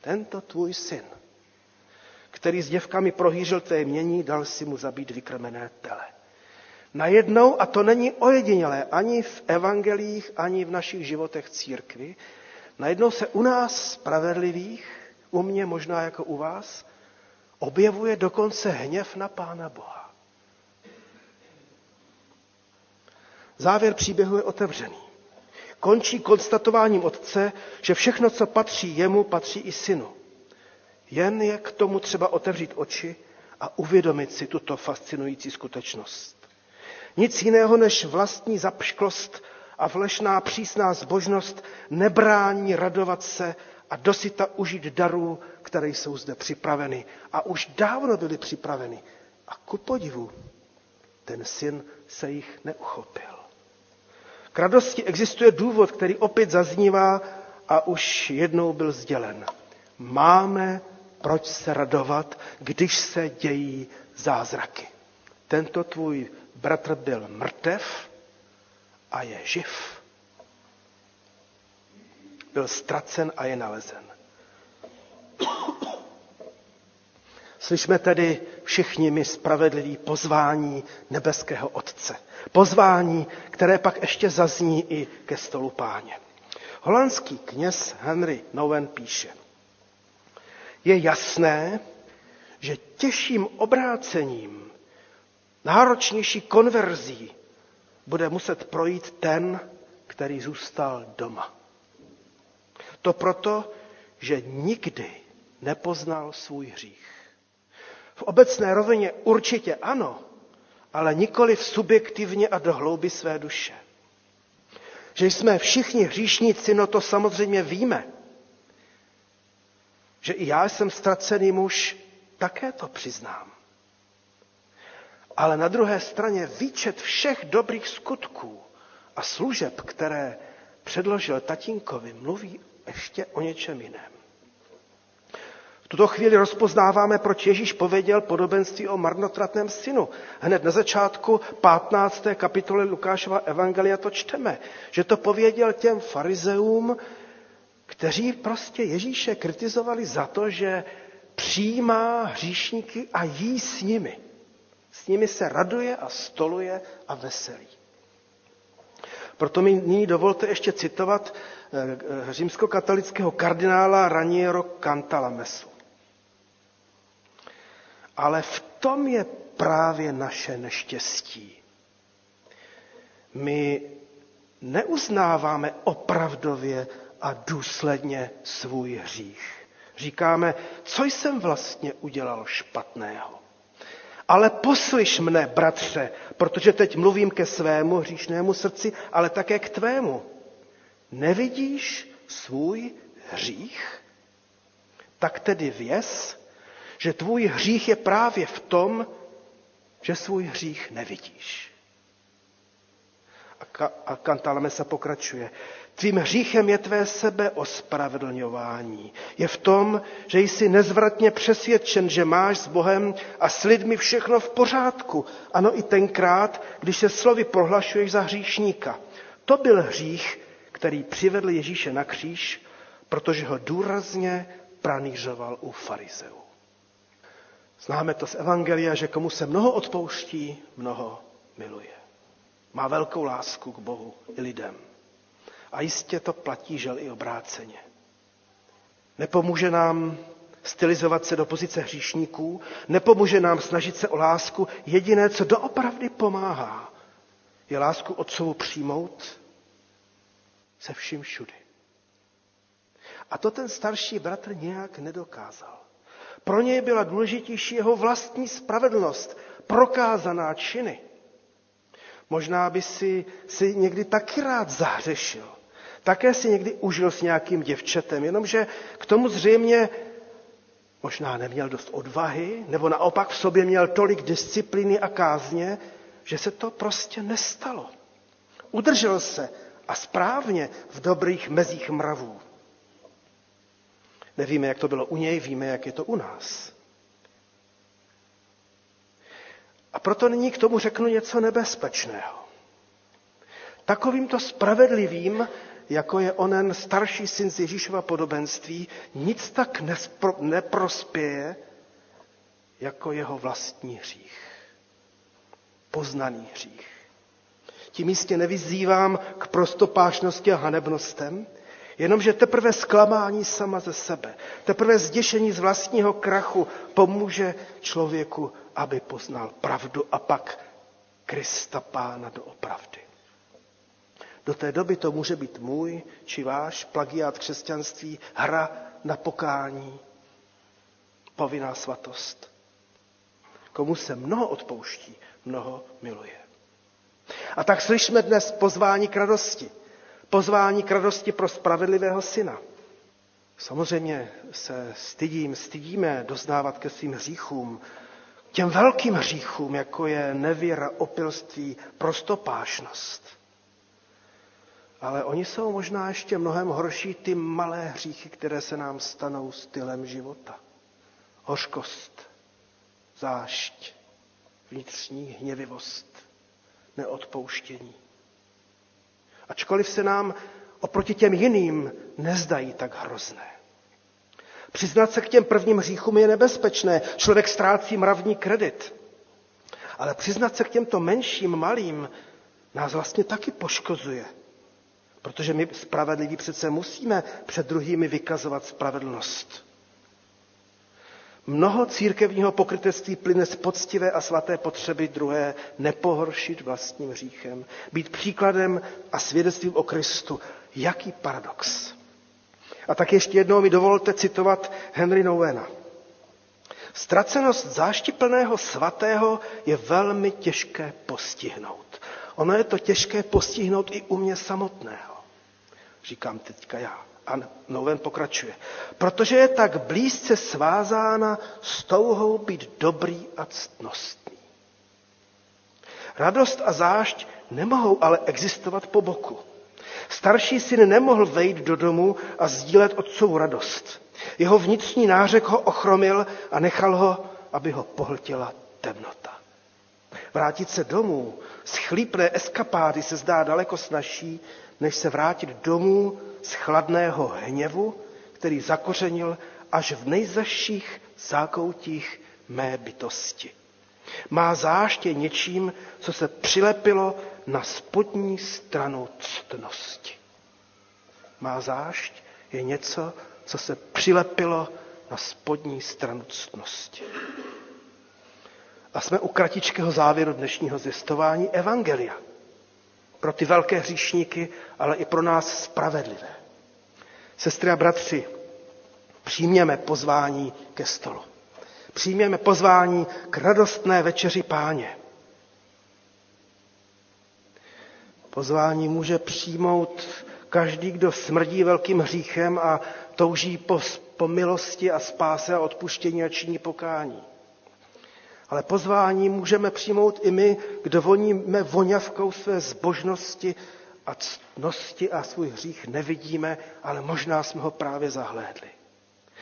tento tvůj syn, který s děvkami prohýřil té mění, dal si mu zabít vykrmené tele. Najednou, a to není ojedinělé ani v evangelích, ani v našich životech církvy, najednou se u nás spravedlivých, u mě možná jako u vás, objevuje dokonce hněv na Pána Boha. Závěr příběhu je otevřený. Končí konstatováním otce, že všechno, co patří jemu, patří i synu. Jen je k tomu třeba otevřít oči a uvědomit si tuto fascinující skutečnost. Nic jiného než vlastní zapšklost a vlešná přísná zbožnost nebrání radovat se a dosyta užít darů, které jsou zde připraveny. A už dávno byly připraveny. A ku podivu, ten syn se jich neuchopil. K radosti existuje důvod, který opět zaznívá a už jednou byl sdělen. Máme proč se radovat, když se dějí zázraky. Tento tvůj bratr byl mrtev a je živ. Byl ztracen a je nalezen. Slyšme tedy všichni my spravedliví pozvání nebeského Otce. Pozvání, které pak ještě zazní i ke stolu páně. Holandský kněz Henry Nowen píše. Je jasné, že těžším obrácením, náročnější konverzí bude muset projít ten, který zůstal doma. To proto, že nikdy nepoznal svůj hřích. V obecné rovině určitě ano, ale nikoli v subjektivně a do hlouby své duše. Že jsme všichni hříšníci, no to samozřejmě víme. Že i já jsem ztracený muž, také to přiznám. Ale na druhé straně výčet všech dobrých skutků a služeb, které předložil tatínkovi, mluví ještě o něčem jiném tuto chvíli rozpoznáváme, proč Ježíš pověděl podobenství o marnotratném synu. Hned na začátku 15. kapitoly Lukášova evangelia to čteme, že to pověděl těm farizeům, kteří prostě Ježíše kritizovali za to, že přijímá hříšníky a jí s nimi. S nimi se raduje a stoluje a veselí. Proto mi nyní dovolte ještě citovat eh, eh, římskokatolického kardinála Raniero Cantalamesu. Ale v tom je právě naše neštěstí. My neuznáváme opravdově a důsledně svůj hřích. Říkáme, co jsem vlastně udělal špatného. Ale poslyš mne, bratře, protože teď mluvím ke svému hříšnému srdci, ale také k tvému. Nevidíš svůj hřích? Tak tedy věz, že tvůj hřích je právě v tom, že svůj hřích nevidíš. A, ka, a Kantalamesa pokračuje. Tvým hříchem je tvé sebeospravedlňování. Je v tom, že jsi nezvratně přesvědčen, že máš s Bohem a s lidmi všechno v pořádku. Ano, i tenkrát, když se slovy prohlašuješ za hříšníka. To byl hřích, který přivedl Ježíše na kříž, protože ho důrazně pranířoval u farizeů. Známe to z Evangelia, že komu se mnoho odpouští, mnoho miluje. Má velkou lásku k Bohu i lidem. A jistě to platí žel i obráceně. Nepomůže nám stylizovat se do pozice hříšníků, nepomůže nám snažit se o lásku. Jediné, co doopravdy pomáhá, je lásku otcovu přijmout se vším všudy. A to ten starší bratr nějak nedokázal. Pro něj byla důležitější jeho vlastní spravedlnost, prokázaná činy. Možná by si, si někdy taky rád zahřešil. Také si někdy užil s nějakým děvčetem, jenomže k tomu zřejmě možná neměl dost odvahy, nebo naopak v sobě měl tolik disciplíny a kázně, že se to prostě nestalo. Udržel se a správně v dobrých mezích mravů. Nevíme, jak to bylo u něj, víme, jak je to u nás. A proto nyní k tomu řeknu něco nebezpečného. Takovýmto spravedlivým, jako je onen starší syn z Ježíšova podobenství, nic tak nespro, neprospěje, jako jeho vlastní hřích. Poznaný hřích. Tím jistě nevyzývám k prostopášnosti a hanebnostem, Jenomže teprve zklamání sama ze sebe, teprve zděšení z vlastního krachu pomůže člověku, aby poznal pravdu a pak Krista Pána do opravdy. Do té doby to může být můj či váš plagiát křesťanství, hra na pokání, povinná svatost. Komu se mnoho odpouští, mnoho miluje. A tak slyšme dnes pozvání k radosti pozvání k radosti pro spravedlivého syna. Samozřejmě se stydím, stydíme doznávat ke svým hříchům, těm velkým hříchům, jako je nevěra, opilství, prostopášnost. Ale oni jsou možná ještě mnohem horší ty malé hříchy, které se nám stanou stylem života. Hořkost, zášť, vnitřní hněvivost, neodpouštění. Ačkoliv se nám oproti těm jiným nezdají tak hrozné. Přiznat se k těm prvním hříchům je nebezpečné. Člověk ztrácí mravní kredit. Ale přiznat se k těmto menším, malým, nás vlastně taky poškozuje. Protože my spravedliví přece musíme před druhými vykazovat spravedlnost. Mnoho církevního pokrytectví plyne z poctivé a svaté potřeby druhé nepohoršit vlastním hříchem, být příkladem a svědectvím o Kristu. Jaký paradox. A tak ještě jednou mi dovolte citovat Henry Nowena. Ztracenost záštiplného svatého je velmi těžké postihnout. Ono je to těžké postihnout i u mě samotného. Říkám teďka já. A Noven pokračuje. Protože je tak blízce svázána s touhou být dobrý a ctnostný. Radost a zášť nemohou ale existovat po boku. Starší syn nemohl vejít do domu a sdílet otcovou radost. Jeho vnitřní nářek ho ochromil a nechal ho, aby ho pohltila temnota. Vrátit se domů z chlípné eskapády se zdá daleko snažší, než se vrátit domů z chladného hněvu, který zakořenil až v nejzaších zákoutích mé bytosti. Má záště něčím, co se přilepilo na spodní stranu ctnosti. Má zášť je něco, co se přilepilo na spodní stranu ctnosti. A jsme u kratičkého závěru dnešního zjistování Evangelia. Pro ty velké hříšníky, ale i pro nás spravedlivé. Sestry a bratři, přijměme pozvání ke stolu. Přijměme pozvání k radostné večeři páně. Pozvání může přijmout každý, kdo smrdí velkým hříchem a touží po, po milosti a spáse a odpuštění a činí pokání. Ale pozvání můžeme přijmout i my, kdo voníme voňavkou své zbožnosti a ctnosti a svůj hřích nevidíme, ale možná jsme ho právě zahlédli.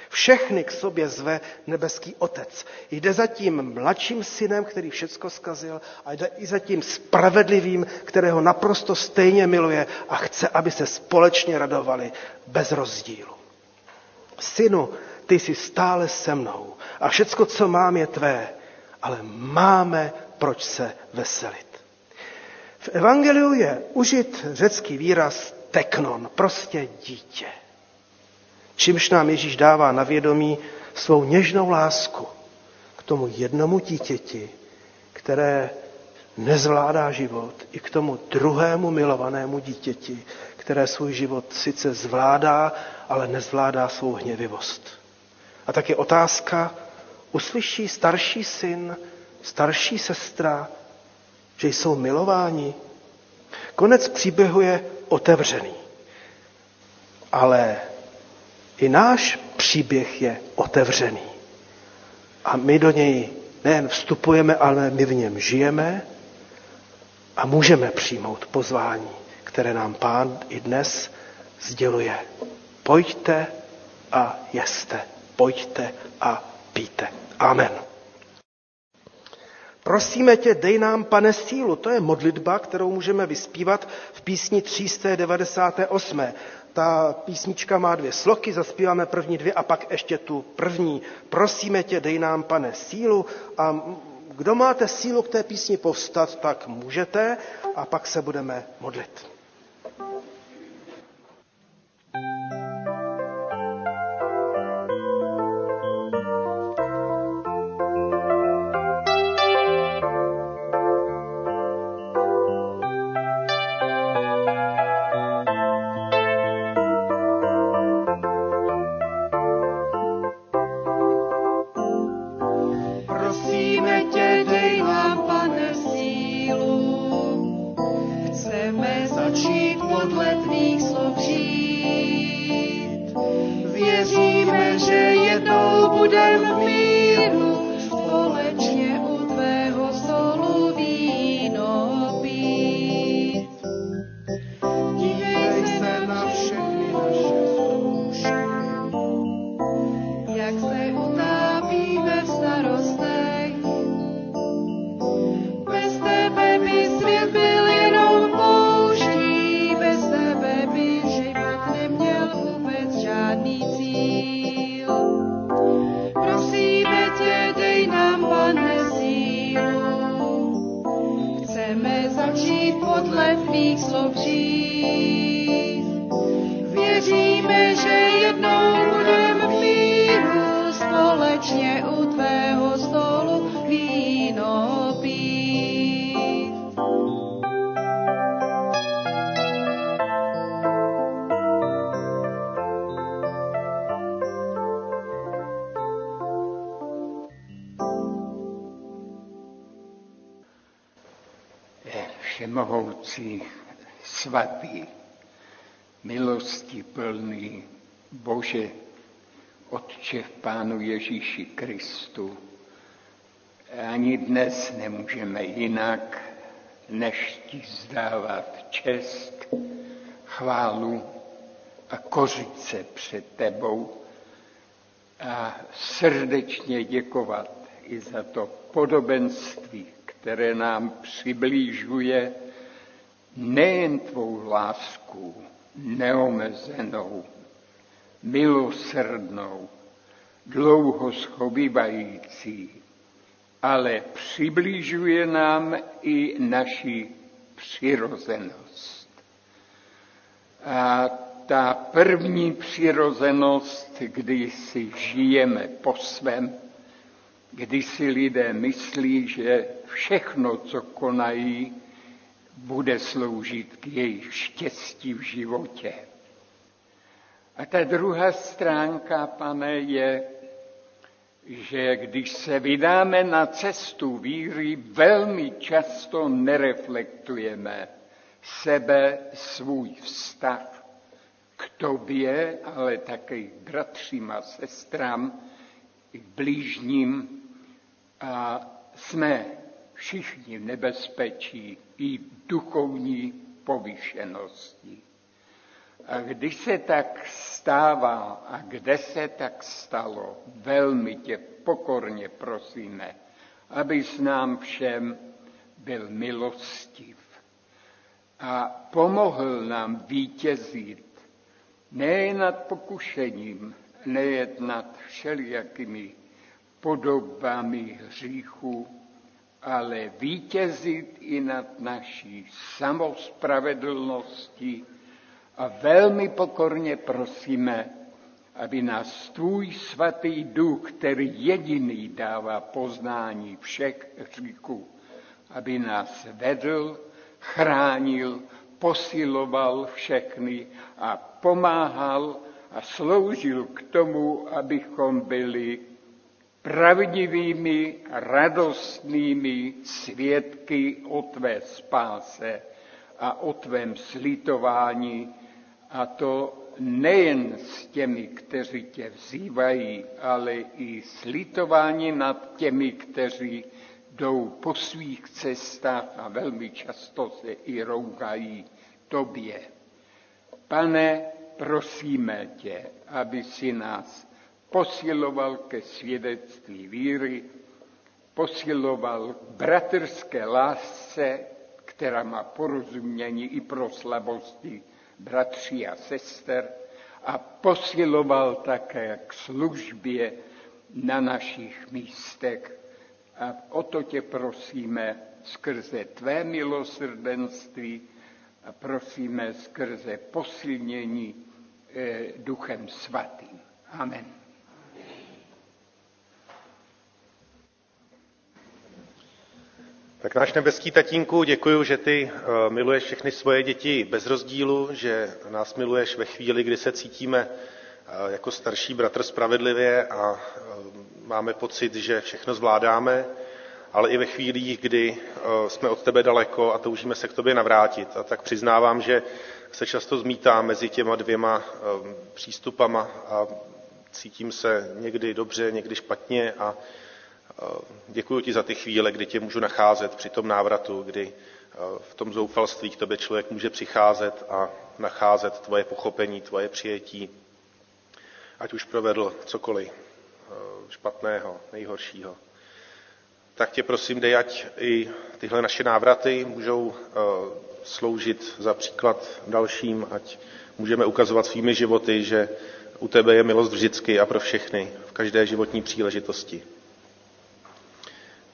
Všechny k sobě zve nebeský otec. Jde za tím mladším synem, který všecko zkazil a jde i za tím spravedlivým, kterého naprosto stejně miluje a chce, aby se společně radovali bez rozdílu. Synu, ty jsi stále se mnou a všecko, co mám, je tvé, ale máme proč se veselit. V Evangeliu je užit řecký výraz teknon, prostě dítě čímž nám Ježíš dává na vědomí svou něžnou lásku k tomu jednomu dítěti, které nezvládá život, i k tomu druhému milovanému dítěti, které svůj život sice zvládá, ale nezvládá svou hněvivost. A tak je otázka, uslyší starší syn, starší sestra, že jsou milováni? Konec příběhu je otevřený. Ale i náš příběh je otevřený. A my do něj nejen vstupujeme, ale my v něm žijeme a můžeme přijmout pozvání, které nám pán i dnes sděluje. Pojďte a jeste. Pojďte a píte. Amen. Prosíme tě, dej nám, pane, sílu. To je modlitba, kterou můžeme vyspívat v písni 398. Ta písnička má dvě sloky, zaspíváme první dvě a pak ještě tu první. Prosíme tě, dej nám, pane, sílu a kdo máte sílu k té písni povstat, tak můžete a pak se budeme modlit.
Plný Bože, Otče v Pánu Ježíši Kristu, ani dnes nemůžeme jinak, než ti zdávat čest, chválu a kořit se před tebou a srdečně děkovat i za to podobenství, které nám přiblížuje nejen tvou lásku, neomezenou, milosrdnou, dlouho schovývající, ale přiblížuje nám i naši přirozenost. A ta první přirozenost, kdy si žijeme po svém, kdy si lidé myslí, že všechno, co konají, bude sloužit k jejich štěstí v životě. A ta druhá stránka, pane, je, že když se vydáme na cestu víry, velmi často nereflektujeme sebe, svůj vztah k tobě, ale také k bratřím a sestrám, i k blížním. A jsme všichni v nebezpečí i duchovní povýšenosti. A když se tak stává a kde se tak stalo, velmi tě pokorně prosíme, abys nám všem byl milostiv a pomohl nám vítězit nejen nad pokušením, nejen nad všelijakými podobami hříchu, ale vítězit i nad naší samospravedlností. A velmi pokorně prosíme, aby nás tvůj svatý duch, který jediný dává poznání všech hříchů, aby nás vedl, chránil, posiloval všechny a pomáhal a sloužil k tomu, abychom byli pravdivými, radostnými svědky o tvé spáse a o tvém slitování, a to nejen s těmi, kteří tě vzývají, ale i slitování nad těmi, kteří jdou po svých cestách a velmi často se i rougají tobě. Pane, prosíme tě, aby si nás posiloval ke svědectví víry, posiloval bratrské lásce, která má porozumění i pro slabosti bratří a sester a posiloval také k službě na našich místech. A o to tě prosíme skrze tvé milosrdenství a prosíme skrze posilnění eh, Duchem Svatým. Amen.
Tak náš nebeský tatínku, děkuji, že ty eh, miluješ všechny svoje děti bez rozdílu, že nás miluješ ve chvíli, kdy se cítíme eh, jako starší bratr spravedlivě a eh, máme pocit, že všechno zvládáme, ale i ve chvílích, kdy jsme od tebe daleko a toužíme se k tobě navrátit. A tak přiznávám, že se často zmítám mezi těma dvěma přístupama a cítím se někdy dobře, někdy špatně a Děkuji ti za ty chvíle, kdy tě můžu nacházet při tom návratu, kdy v tom zoufalství k tobě člověk může přicházet a nacházet tvoje pochopení, tvoje přijetí, ať už provedl cokoliv špatného, nejhoršího. Tak tě prosím, dej, ať i tyhle naše návraty můžou sloužit za příklad dalším, ať můžeme ukazovat svými životy, že u tebe je milost vždycky a pro všechny, v každé životní příležitosti.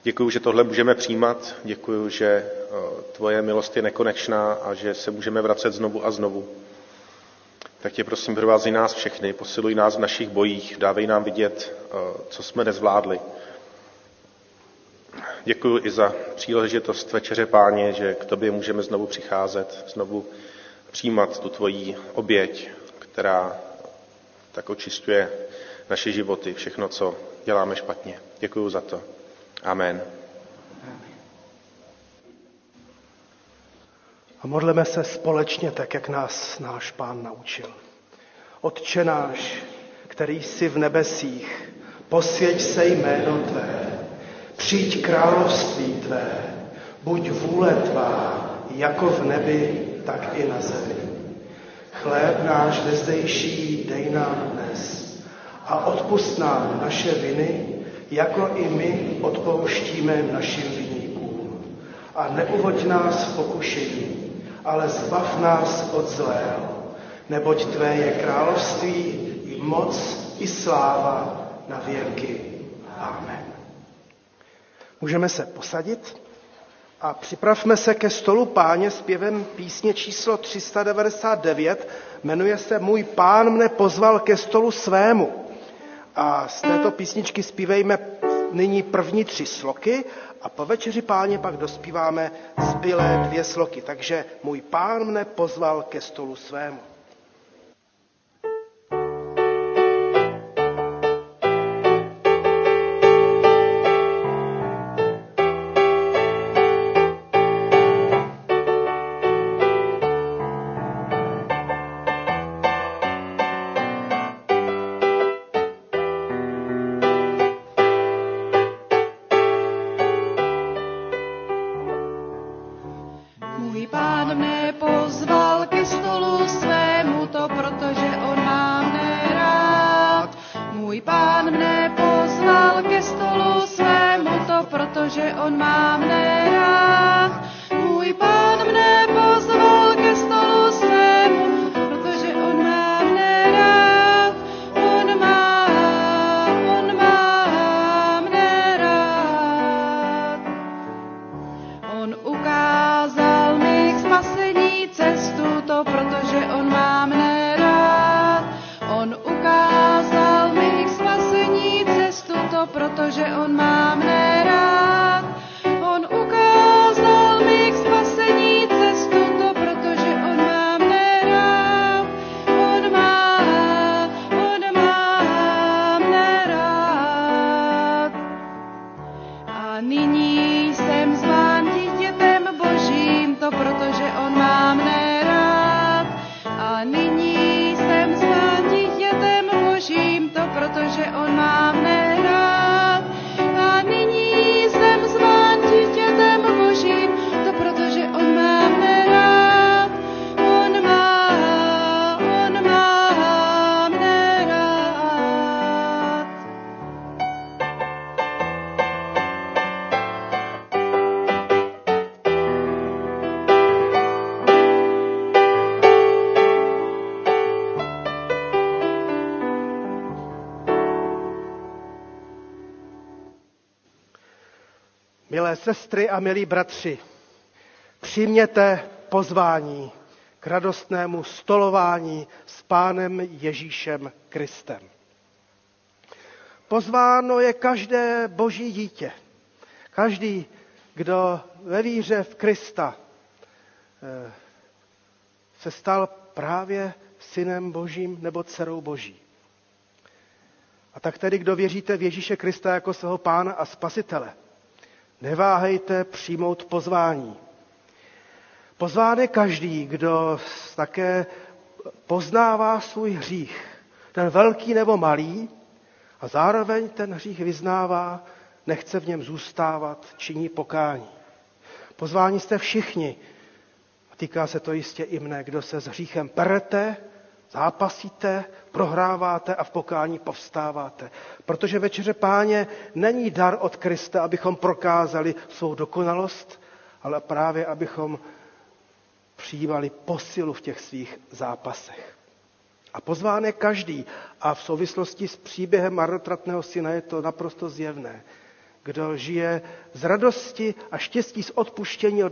Děkuji, že tohle můžeme přijímat. Děkuji, že eh, tvoje milost je nekonečná a že se můžeme vracet znovu a znovu. Tak tě prosím, provází nás všechny, posiluj nás v našich bojích, dávej nám vidět, eh, co jsme nezvládli. Děkuji i za příležitost večeře páně, že k tobě můžeme znovu přicházet, znovu přijímat tu tvoji oběť, která tak očistuje naše životy, všechno, co děláme špatně. Děkuji za to. Amen.
A modleme se společně tak, jak nás náš pán naučil. Otče náš, který jsi v nebesích, posvěď se jméno Tvé, přijď království Tvé, buď vůle Tvá, jako v nebi, tak i na zemi. Chléb náš vezdejší dej nám dnes a odpust nám naše viny, jako i my odpouštíme našim viníkům. A neuvoď nás v pokušení, ale zbav nás od zlého, neboť Tvé je království, i moc, i sláva na věky. Amen. Můžeme se posadit a připravme se ke stolu páně zpěvem písně číslo 399. Jmenuje se Můj pán mne pozval ke stolu svému. A z této písničky zpívejme nyní první tři sloky a po večeři páně pak dospíváme zbylé dvě sloky. Takže můj pán mne pozval ke stolu svému. Sestry a milí bratři, přijměte pozvání k radostnému stolování s Pánem Ježíšem Kristem. Pozváno je každé boží dítě. Každý, kdo ve víře v Krista eh, se stal právě synem božím nebo dcerou boží. A tak tedy, kdo věříte v Ježíše Krista jako svého pána a spasitele, Neváhejte přijmout pozvání. Pozván je každý, kdo také poznává svůj hřích, ten velký nebo malý, a zároveň ten hřích vyznává, nechce v něm zůstávat, činí pokání. Pozvání jste všichni, a týká se to jistě i mne, kdo se s hříchem perete, zápasíte, prohráváte a v pokání povstáváte. Protože večeře páně není dar od Krista, abychom prokázali svou dokonalost, ale právě abychom přijímali posilu v těch svých zápasech. A pozván je každý. A v souvislosti s příběhem marnotratného syna je to naprosto zjevné. Kdo žije z radosti a štěstí z odpuštění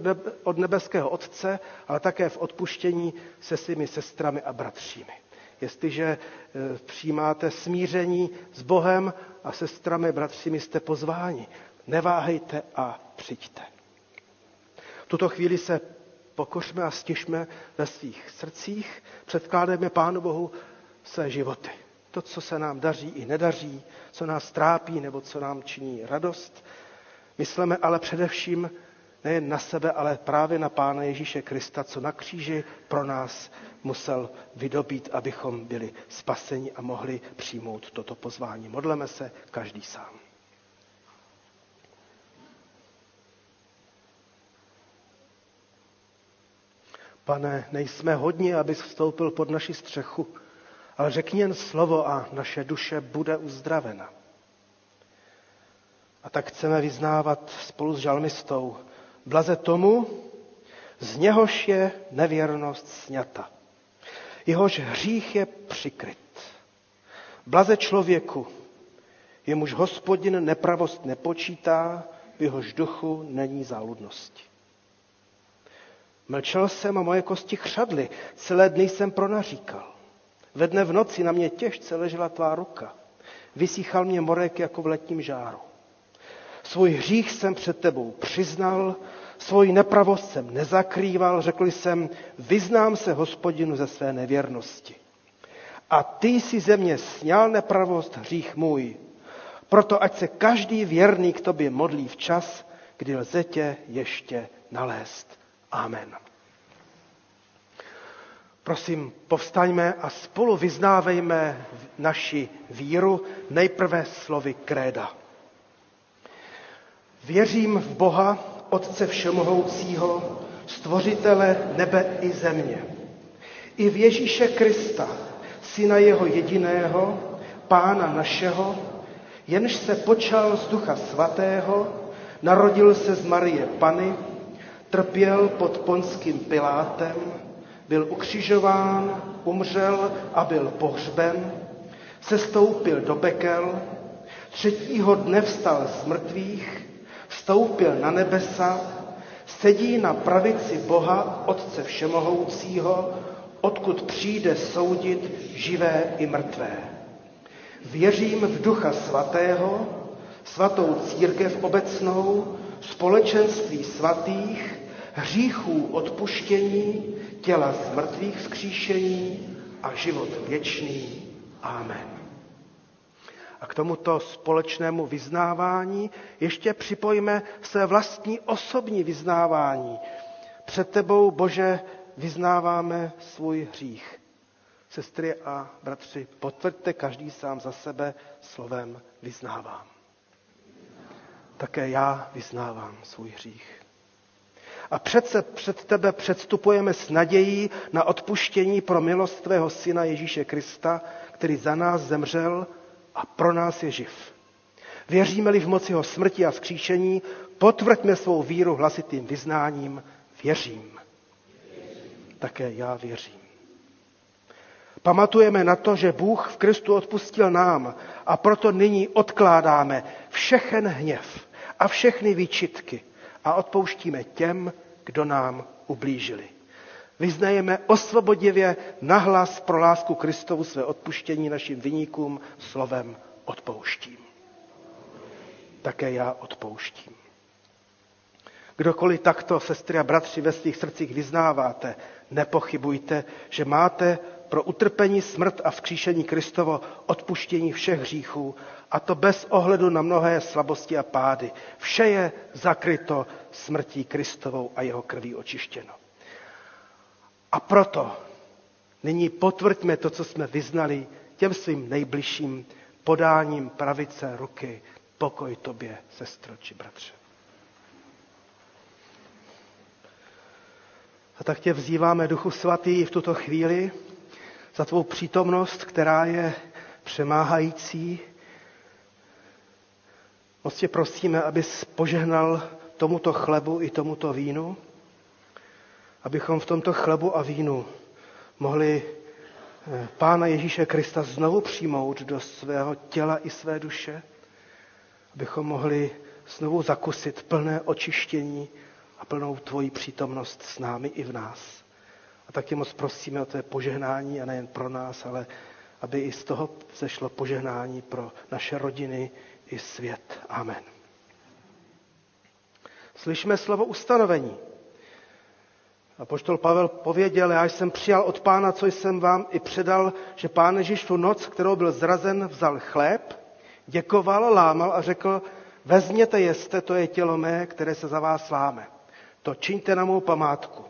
od nebeského Otce, ale také v odpuštění se svými sestrami a bratřími jestliže eh, přijímáte smíření s Bohem a sestrami, bratřími, jste pozváni. Neváhejte a přijďte. V tuto chvíli se pokořme a stižme ve svých srdcích, předkládáme Pánu Bohu své životy. To, co se nám daří i nedaří, co nás trápí nebo co nám činí radost. Myslíme ale především nejen na sebe, ale právě na Pána Ježíše Krista, co na kříži pro nás musel vydobít, abychom byli spaseni a mohli přijmout toto pozvání. Modleme se každý sám. Pane, nejsme hodni, abys vstoupil pod naši střechu, ale řekni jen slovo a naše duše bude uzdravena. A tak chceme vyznávat spolu s žalmistou. Blaze tomu, z něhož je nevěrnost sněta. Jehož hřích je přikryt. Blaze člověku, jemuž hospodin nepravost nepočítá, v jehož duchu není záludnosti. Mlčel jsem a moje kosti chřadly, celé dny jsem pronaříkal. Ve dne v noci na mě těžce ležela tvá ruka. Vysíchal mě morek jako v letním žáru. Svůj hřích jsem před tebou přiznal, svoji nepravost jsem nezakrýval, řekl jsem, vyznám se hospodinu ze své nevěrnosti. A ty jsi ze mě sněl nepravost hřích můj. Proto ať se každý věrný k tobě modlí včas, kdy lze tě ještě nalézt. Amen. Prosím, povstaňme a spolu vyznávejme naši víru nejprve slovy kréda. Věřím v Boha, Otce Všemohoucího, Stvořitele nebe i země. I v Ježíše Krista, Syna Jeho jediného, Pána našeho, jenž se počal z Ducha Svatého, narodil se z Marie Pany, trpěl pod ponským Pilátem, byl ukřižován, umřel a byl pohřben, sestoupil do pekel, třetího dne vstal z mrtvých, vstoupil na nebesa, sedí na pravici Boha, Otce Všemohoucího, odkud přijde soudit živé i mrtvé. Věřím v Ducha Svatého, svatou církev obecnou, společenství svatých, hříchů odpuštění, těla z mrtvých vzkříšení a život věčný. Amen. A k tomuto společnému vyznávání ještě připojíme své vlastní osobní vyznávání. Před tebou, Bože, vyznáváme svůj hřích. Sestry a bratři, potvrďte každý sám za sebe slovem vyznávám. Také já vyznávám svůj hřích. A přece před tebe předstupujeme s nadějí na odpuštění pro milost tvého syna Ježíše Krista, který za nás zemřel a pro nás je živ. Věříme-li v moci jeho smrti a vzkříšení, potvrďme svou víru hlasitým vyznáním. Věřím. Také já věřím. Pamatujeme na to, že Bůh v Kristu odpustil nám a proto nyní odkládáme všechen hněv a všechny výčitky a odpouštíme těm, kdo nám ublížili. Vyznajeme osvobodivě nahlas pro lásku Kristovu své odpuštění našim vyníkům slovem odpouštím. Také já odpouštím. Kdokoliv takto, sestry a bratři, ve svých srdcích vyznáváte, nepochybujte, že máte pro utrpení, smrt a vzkříšení Kristovo odpuštění všech hříchů, a to bez ohledu na mnohé slabosti a pády. Vše je zakryto smrtí Kristovou a jeho krví očištěno. A proto nyní potvrďme to, co jsme vyznali těm svým nejbližším podáním pravice ruky. Pokoj tobě, sestro či bratře. A tak tě vzýváme, Duchu Svatý, v tuto chvíli za tvou přítomnost, která je přemáhající. Moc tě prosíme, abys požehnal tomuto chlebu i tomuto vínu, abychom v tomto chlebu a vínu mohli eh, Pána Ježíše Krista znovu přijmout do svého těla i své duše, abychom mohli znovu zakusit plné očištění a plnou tvoji přítomnost s námi i v nás. A tak tě moc prosíme o tvé požehnání a nejen pro nás, ale aby i z toho sešlo požehnání pro naše rodiny i svět. Amen. Slyšíme slovo ustanovení. A poštol Pavel pověděl, já jsem přijal od pána, co jsem vám i předal, že pán Ježíš tu noc, kterou byl zrazen, vzal chléb, děkoval, lámal a řekl, vezměte, jeste, to je tělo mé, které se za vás láme. To čiňte na mou památku.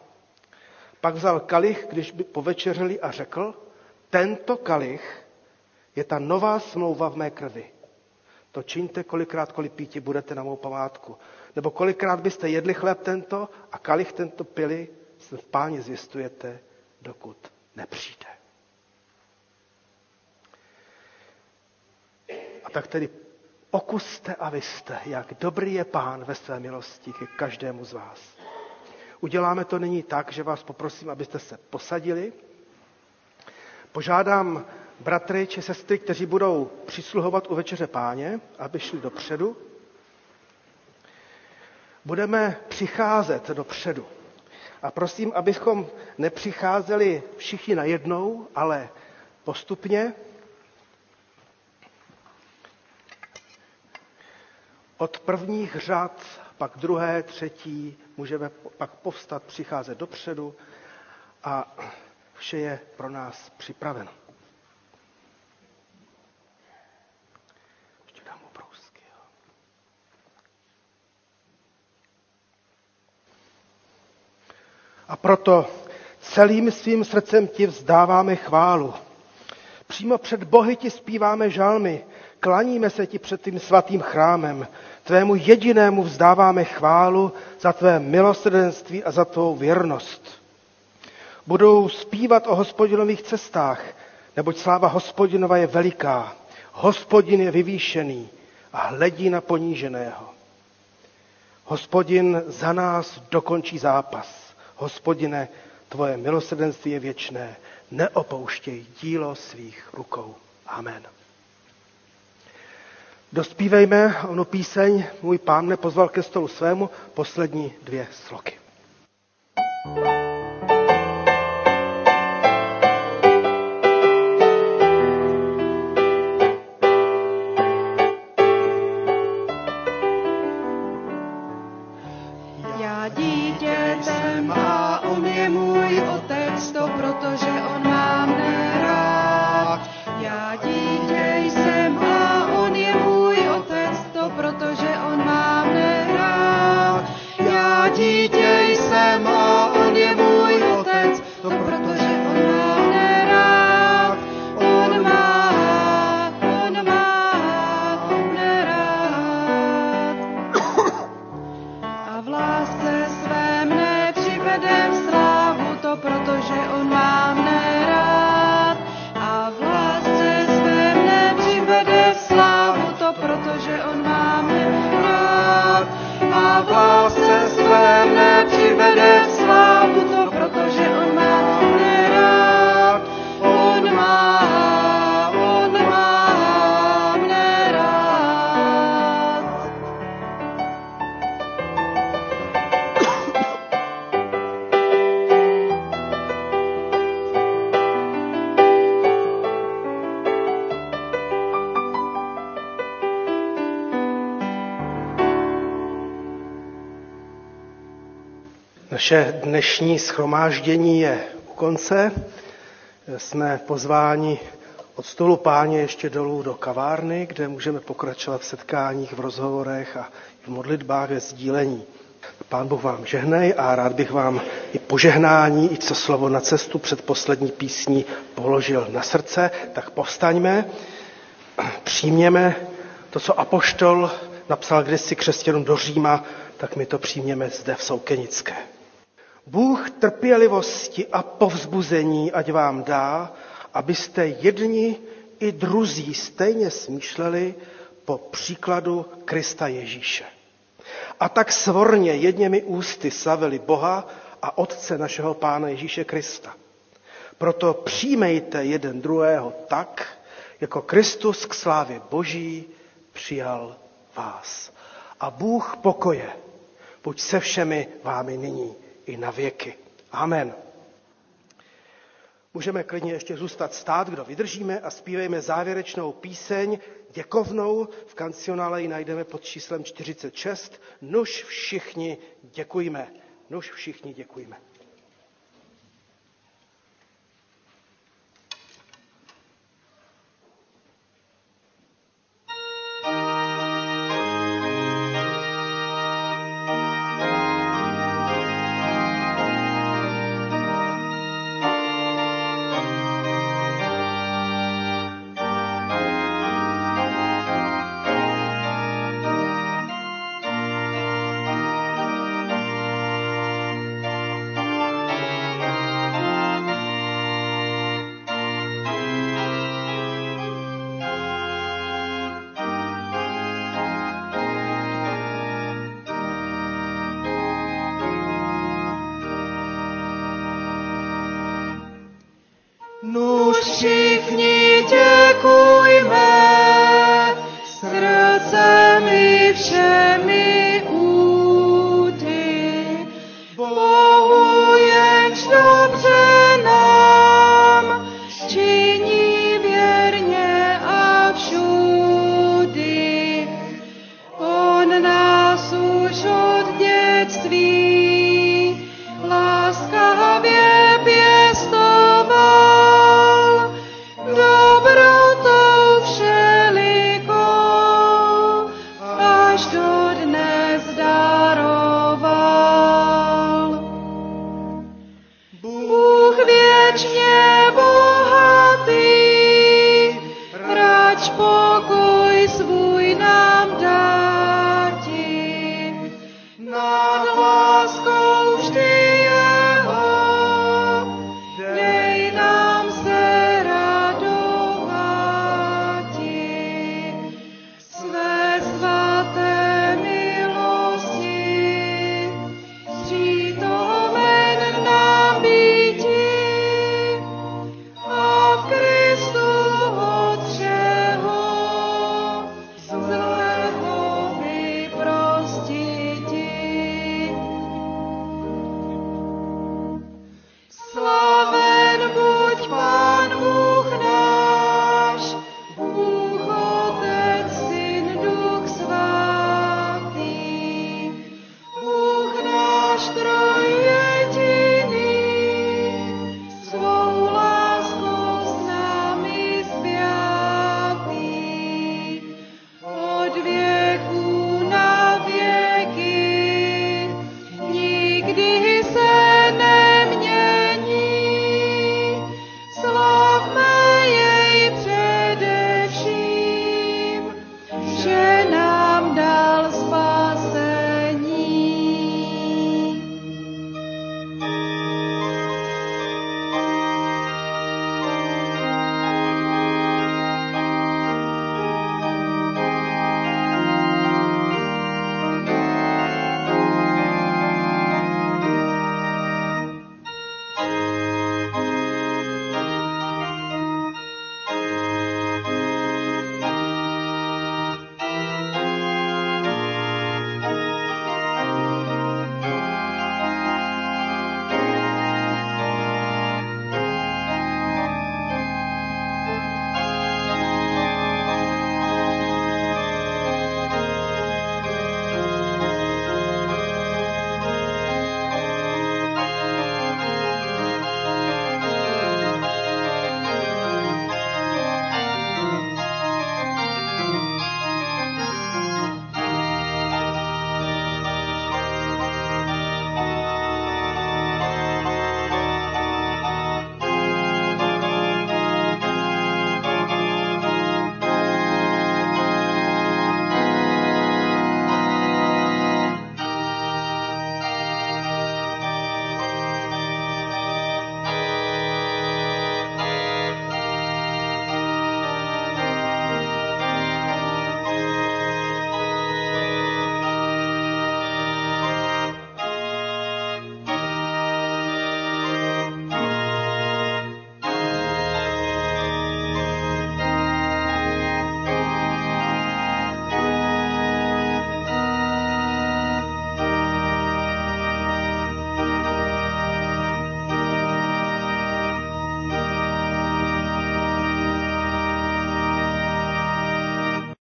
Pak vzal kalich, když by povečeřili a řekl, tento kalich je ta nová smlouva v mé krvi. To čiňte kolikrát, kolik píti budete na mou památku. Nebo kolikrát byste jedli chléb tento a kalich tento pili, se v páně zvěstujete, dokud nepřijde. A tak tedy okuste a vyste, jak dobrý je pán ve své milosti ke každému z vás. Uděláme to nyní tak, že vás poprosím, abyste se posadili. Požádám bratry či sestry, kteří budou přisluhovat u večeře páně, aby šli dopředu. Budeme přicházet dopředu. A prosím, abychom nepřicházeli všichni najednou, ale postupně. Od prvních řad, pak druhé, třetí, můžeme pak povstat, přicházet dopředu a vše je pro nás připraveno. A proto celým svým srdcem ti vzdáváme chválu. Přímo před Bohy ti zpíváme žalmy, klaníme se ti před tím svatým chrámem. Tvému jedinému vzdáváme chválu za tvé milosrdenství a za tvou věrnost. Budou zpívat o hospodinových cestách, neboť sláva hospodinova je veliká. Hospodin je vyvýšený a hledí na poníženého. Hospodin za nás dokončí zápas. Hospodine, tvoje milosrdenství je věčné, neopouštěj dílo svých rukou. Amen. Dospívejme onu píseň, můj pán mne pozval ke stolu svému, poslední dvě sloky. thank you dnešní schromáždění je u konce. Jsme pozváni od stolu páně ještě dolů do kavárny, kde můžeme pokračovat v setkáních, v rozhovorech a v modlitbách ve sdílení. Pán Bůh vám žehnej a rád bych vám i požehnání, i co slovo na cestu před poslední písní položil na srdce, tak povstaňme, přijměme to, co Apoštol napsal kdysi křesťanům do Říma, tak my to přijměme zde v Soukenické. Bůh trpělivosti a povzbuzení ať vám dá, abyste jedni i druzí stejně smýšleli po příkladu Krista Ježíše. A tak svorně jedněmi ústy slavili Boha a Otce našeho Pána Ježíše Krista. Proto přijmejte jeden druhého tak, jako Kristus k slávě Boží přijal vás. A Bůh pokoje, buď se všemi vámi nyní i na věky. Amen. Můžeme klidně ještě zůstat stát, kdo vydržíme a zpívejme závěrečnou píseň děkovnou. V kancionále ji najdeme pod číslem 46. Nuž všichni děkujme. Nuž všichni děkujme.